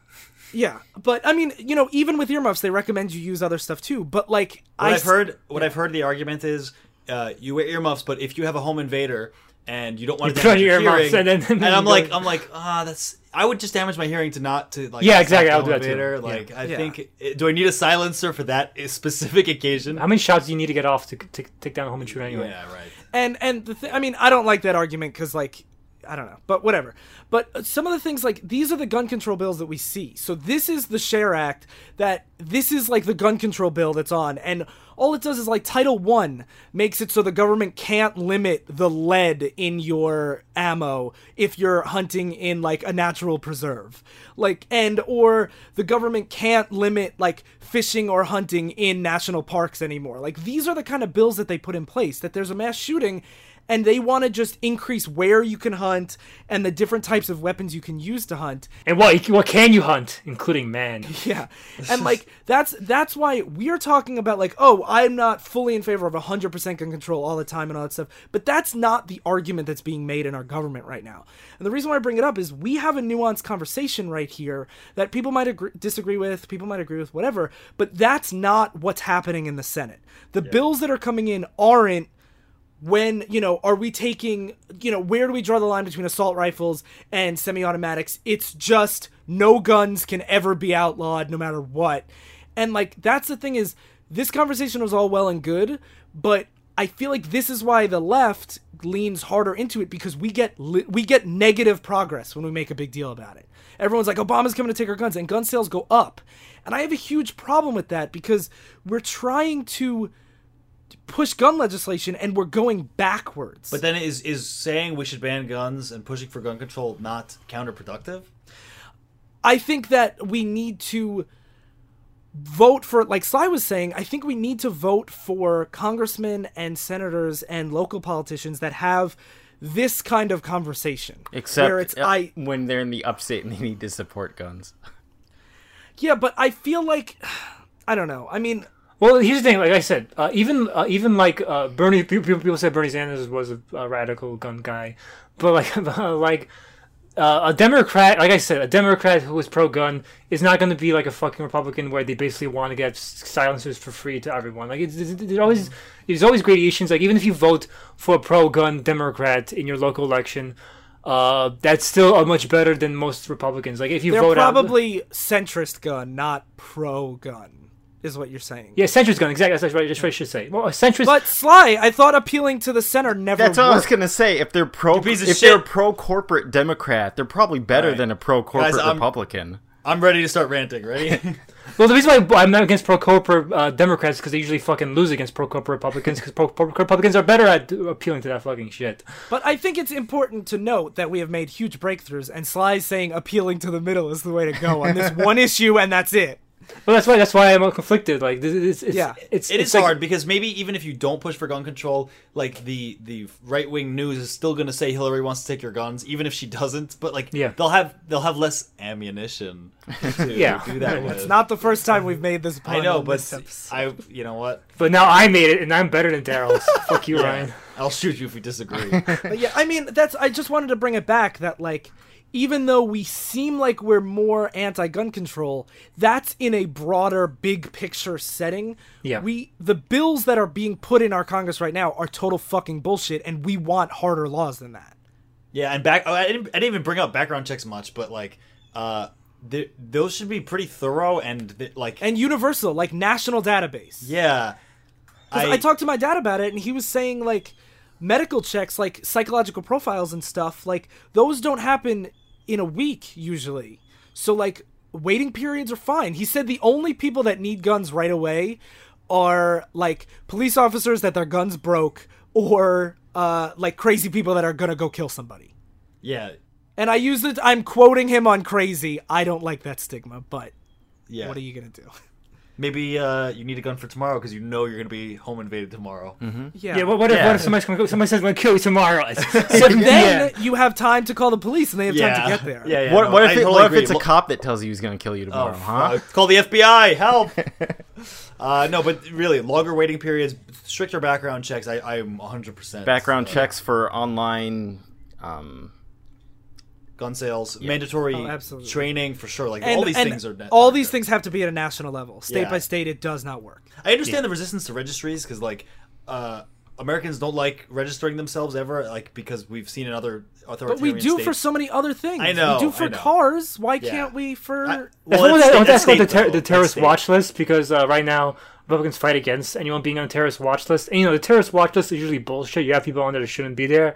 C: Yeah, but I mean, you know, even with earmuffs, they recommend you use other stuff too. But like,
A: What
C: I
A: I've heard, what I've heard, the argument is, uh, you wear earmuffs, but if you have a home invader and you don't want
D: You
A: to
D: put on
A: damage your
D: your earmuffs
A: hearing,
D: and then-
A: and,
D: then
A: I'm like, I'm like, ah, that's. I would just damage my hearing to not to like.
D: Yeah, exactly, I'll do that too.
A: invader.
D: Yeah.
A: Like, I
C: Yeah.
A: think, do I need a silencer for that specific occasion?
D: How many shots do you need to get off to, to take down a home intruder anyway?
A: Yeah, right.
C: and and the th- I mean, I don't like that argument because like I don't know, but whatever. But some of the things like these are the gun control bills that we see. So this is the Share Act that this is like the gun control bill that's on, and all it does is like Title One makes it so the government can't limit the lead in your ammo if you're hunting in like a natural preserve, like and or the government can't limit like fishing or hunting in national parks anymore. Like these are the kind of bills that they put in place that there's a mass shooting and they want to just increase where you can hunt and the different types of weapons you can use to hunt.
D: And what what can you hunt, including man?
C: Yeah. And like that's that's why we're talking about like, oh, I'm not fully in favor of 100% gun control all the time and all that stuff. But that's not the argument that's being made in our government right now. And the reason why I bring it up is we have a nuanced conversation right here that people might agree, disagree with, people might agree with whatever, but that's not what's happening in the Senate. The bills that are coming in aren't when you know are we taking you know where do we draw the line between assault rifles and semi-automatics? It's just no guns can ever be outlawed no matter what. And like that's the thing is this conversation was all well and good but i feel like this is why the left leans harder into it because we get li- we get negative progress when we make a big deal about it. Everyone's like obama's coming to take our guns and gun sales go up. And i have a huge problem with that because we're trying to push gun legislation and we're going backwards.
A: But then is is saying we should ban guns and pushing for gun control not counterproductive?
C: I think that we need to vote for like Sly was saying, I think we need to vote for congressmen and senators and local politicians that have this kind of conversation.
E: Except
C: where it's
E: uh,
C: I
E: when they're in the upstate and they need to support guns.
C: Yeah, but I feel like I don't know. I mean,
D: Well, here's the thing. Like I said, uh, even uh, even like uh, Bernie, people, people said Bernie Sanders was a, a radical gun guy, but like like uh, a Democrat, like I said, a Democrat who is pro-gun is not going to be like a fucking Republican where they basically want to get silencers for free to everyone. Like it's, it's, there's always there's always gradations. Like even if you vote for a pro-gun Democrat in your local election. Uh, that's still a much better than most Republicans. Like if you
C: they're
D: vote out-
C: probably centrist gun, not pro gun, is what you're saying.
D: yeah, centrist gun. Exactly. That's what, that's what I should say. Well, a centrist.
C: But Sly, I thought appealing to the center never
E: That's what I was gonna say. If they're pro,
A: piece of
E: if they're
A: shit.
E: pro corporate Democrat, they're probably better
A: Right.
E: than a pro corporate Republican.
A: I'm ready to start ranting. Ready?
D: Well, the reason why I'm not against pro corporate uh, Democrats because they usually fucking lose against pro corporate Republicans because pro corporate Republicans are better at appealing to that fucking shit.
C: But I think it's important to note that we have made huge breakthroughs, and Sly's saying appealing to the middle is the way to go on this one issue, and that's it.
D: Well, that's why that's why I'm conflicted. Like, this is it's,
C: Yeah.
D: it's
A: It
D: it's
A: is
D: like-
A: hard because maybe even if you don't push for gun control, like the the right wing news is still going to say Hillary wants to take your guns, even if she doesn't. But like,
D: Yeah.
A: they'll have they'll have less ammunition to
D: Yeah.
A: do that with.
C: It's not the first time we've made this.
A: I know, but. I you know what?
D: But now I made it, and I'm better than Daryl. so Fuck you, Ryan.
A: I'll shoot you if we disagree.
C: But yeah, I mean, that's. I just wanted to bring it back that like, even though we seem like we're more anti-gun control, that's in a broader, big picture setting.
D: Yeah.
C: We the bills that are being put in our Congress right now are total fucking bullshit, and we want harder laws than that.
A: yeah, and back. Oh, I didn't, I didn't even bring up background checks much, but like, uh, th- those should be pretty thorough and th- like,
C: And universal, like national database.
A: yeah.
C: 'Cause I, talked to my dad about it, and he was saying like medical checks, like psychological profiles and stuff, like those don't happen in a week usually. So like waiting periods are fine. He said the only people that need guns right away are like police officers that their guns broke, or uh, like crazy people that are gonna go kill somebody.
A: yeah,
C: And I use it. I'm quoting him on crazy. I don't like that stigma, but
A: yeah.
C: what are you gonna do?
A: Maybe uh, you need a gun for tomorrow because you know you're gonna be home invaded tomorrow.
C: Yeah.
D: Yeah. What, what if
E: Yeah.
D: what if somebody's gonna go, somebody says I'm gonna kill you tomorrow?
C: But then you have time to call the police, and they have time to get there.
A: Yeah, yeah.
E: what
A: no,
E: what if,
A: I
E: it,
A: totally
E: what if
A: agree.
E: it's a
A: Lo-
E: cop that tells you he's gonna kill you
A: Oh,
E: tomorrow? huh?
A: fuck. Call the FBI! Help! uh, no, but really, longer waiting periods, stricter background checks. I, I'm 100 percent
E: Background checks for online. Um,
A: gun sales, mandatory
C: Oh, absolutely.
A: training for sure. Like
C: And,
A: all these
C: and
A: things are. ne-
C: all these things have to be at a national level. State
A: Yeah.
C: by state, it does not work.
A: I understand the resistance to registries because like uh, Americans don't like registering themselves ever, like because we've seen in other authoritarian.
C: But we do
A: states.
C: for so many other things.
A: I know,
C: We do for
A: I know.
C: callers. Why
A: Yeah.
C: can't we for?
A: I-
D: That's
A: well,
D: what
A: that's,
D: that's,
A: that's
D: called the, ter- the terrorist watch list because uh, right now Republicans fight against anyone being on a terrorist watch list. And you know the terrorist watch list is usually bullshit. You have people on there that shouldn't be there.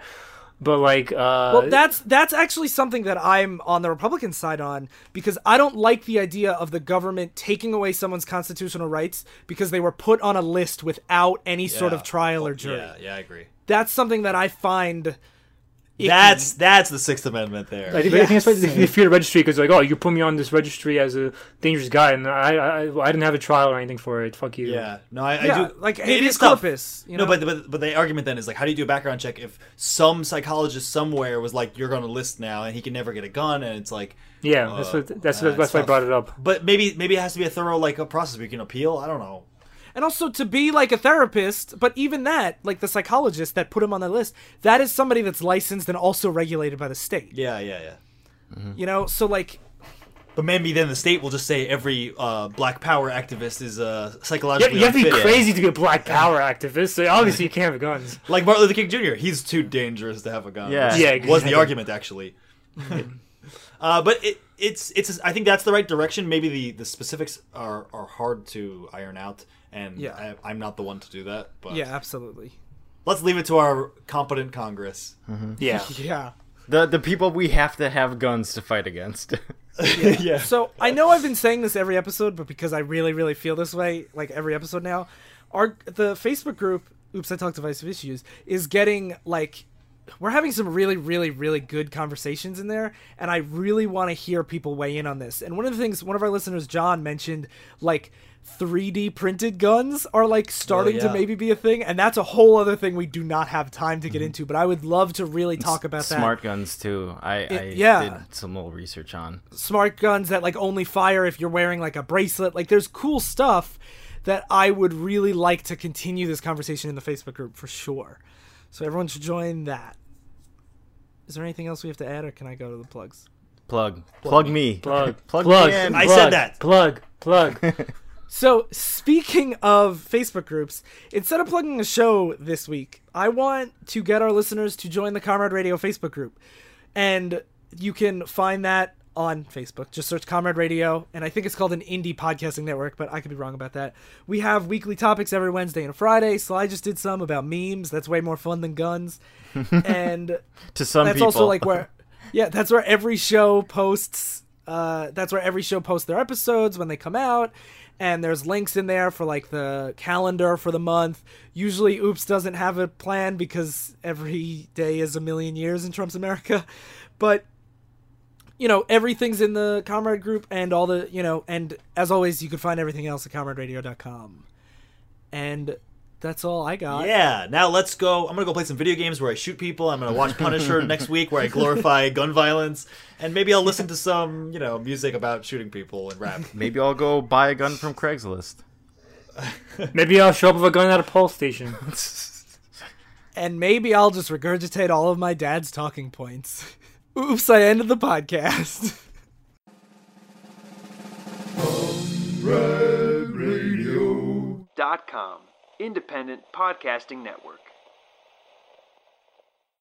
D: But like, uh,
C: Well, that's that's actually something that I'm on the Republican side on because I don't like the idea of the government taking away someone's constitutional rights because they were put on a list without any sort of trial or jury.
A: Yeah, yeah, I agree.
C: That's something that I find. Icky.
A: That's that's the Sixth Amendment there.
D: I think, I think that's why they, they fear the registry because like, oh, you put me on this registry as a dangerous guy, and I, I, I didn't have a trial or anything for it. Fuck you.
A: Yeah, no, I,
C: yeah,
A: I do.
C: like
A: it
C: habeas corpus. You
A: no,
C: know?
A: but, but but the argument then is like, how do you do a background check if some psychologist somewhere was like, you're going to list now, and he can never get a gun, and it's like,
D: yeah. That's
A: Uh,
D: what that's
A: uh,
D: that's why I brought it up.
A: but maybe maybe it has to be a thorough like a process where you can appeal. I don't know.
C: And also to be like a therapist, but even that, like the psychologist that put him on that list, that is somebody that's licensed and also regulated by the state.
A: Yeah, yeah, yeah.
C: You know, so like
A: But maybe then the state will just say every uh, Black Power activist is uh,
D: Yeah,
A: psychologically
D: you have to be
A: unfit.
D: crazy to be a black power activist. So obviously you can't have guns.
A: Like Martin Luther King Jr. He's too dangerous to have a gun.
E: Yeah.
A: which
D: Yeah,
A: was the argument actually. uh, but it, it's it's I think that's the right direction. Maybe the, the specifics are, are hard to iron out, and
C: Yeah.
A: I, I'm not the one to do that. But
C: yeah, absolutely.
A: let's leave it to our competent Congress. Mm-hmm.
D: Yeah.
C: Yeah.
E: The the people we have to have guns to fight against.
A: yeah.
C: So I know I've been saying this every episode, but because I really, really feel this way, like every episode now, our the Facebook group "Oops, I Talked Divisive Issues" is getting like we're having some really, really, really good conversations in there, and I really want to hear people weigh in on this. And one of the things, one of our listeners, John, mentioned like 3D printed guns are like starting to
A: yeah.
C: maybe be a thing, and that's a whole other thing we do not have time to get mm-hmm. into. But I would love to really talk about that.
E: Smart guns too. I, I
C: yeah.
E: did some little research on.
C: smart guns that like only fire if you're wearing like a bracelet. Like there's cool stuff that I would really like to continue this conversation in the Facebook group for sure. So everyone should join that. Is there anything else we have to add, or can I go to the plugs?
E: Plug. Plug, me.
D: Plug.
E: Plug
D: plug.
E: me in.
A: I
D: plug,
A: said that.
D: Plug. Plug.
C: So speaking of Facebook groups, instead of plugging a show this week, I want to get our listeners to join the Comrade Radio Facebook group, and you can find that on Facebook. Just search Comrade Radio, and I think it's called an indie podcasting network, but I could be wrong about that. We have weekly topics every Wednesday and Friday. Sly just did some about memes. That's way more fun than guns, and
E: to some
C: that's
E: people.
C: also like where yeah that's where every show posts uh that's where every show posts their episodes when they come out and there's links in there for like the calendar for the month usually oops doesn't have a plan because every day is a million years in trump's america but you know everything's in the comrade group and all the you know and as always you can find everything else at comraderadio.com and that's all i got
A: Yeah, now let's go. I'm gonna go play some video games where I shoot people. I'm gonna watch Punisher next week where I glorify gun violence, and maybe I'll listen to some, you know, music about shooting people and rap.
E: Maybe I'll go buy a gun from Craigslist.
D: Maybe I'll show up with a gun at a pulse station.
C: and maybe I'll just regurgitate all of my dad's talking points. Oops, I ended the podcast.
F: Dot com, independent podcasting network.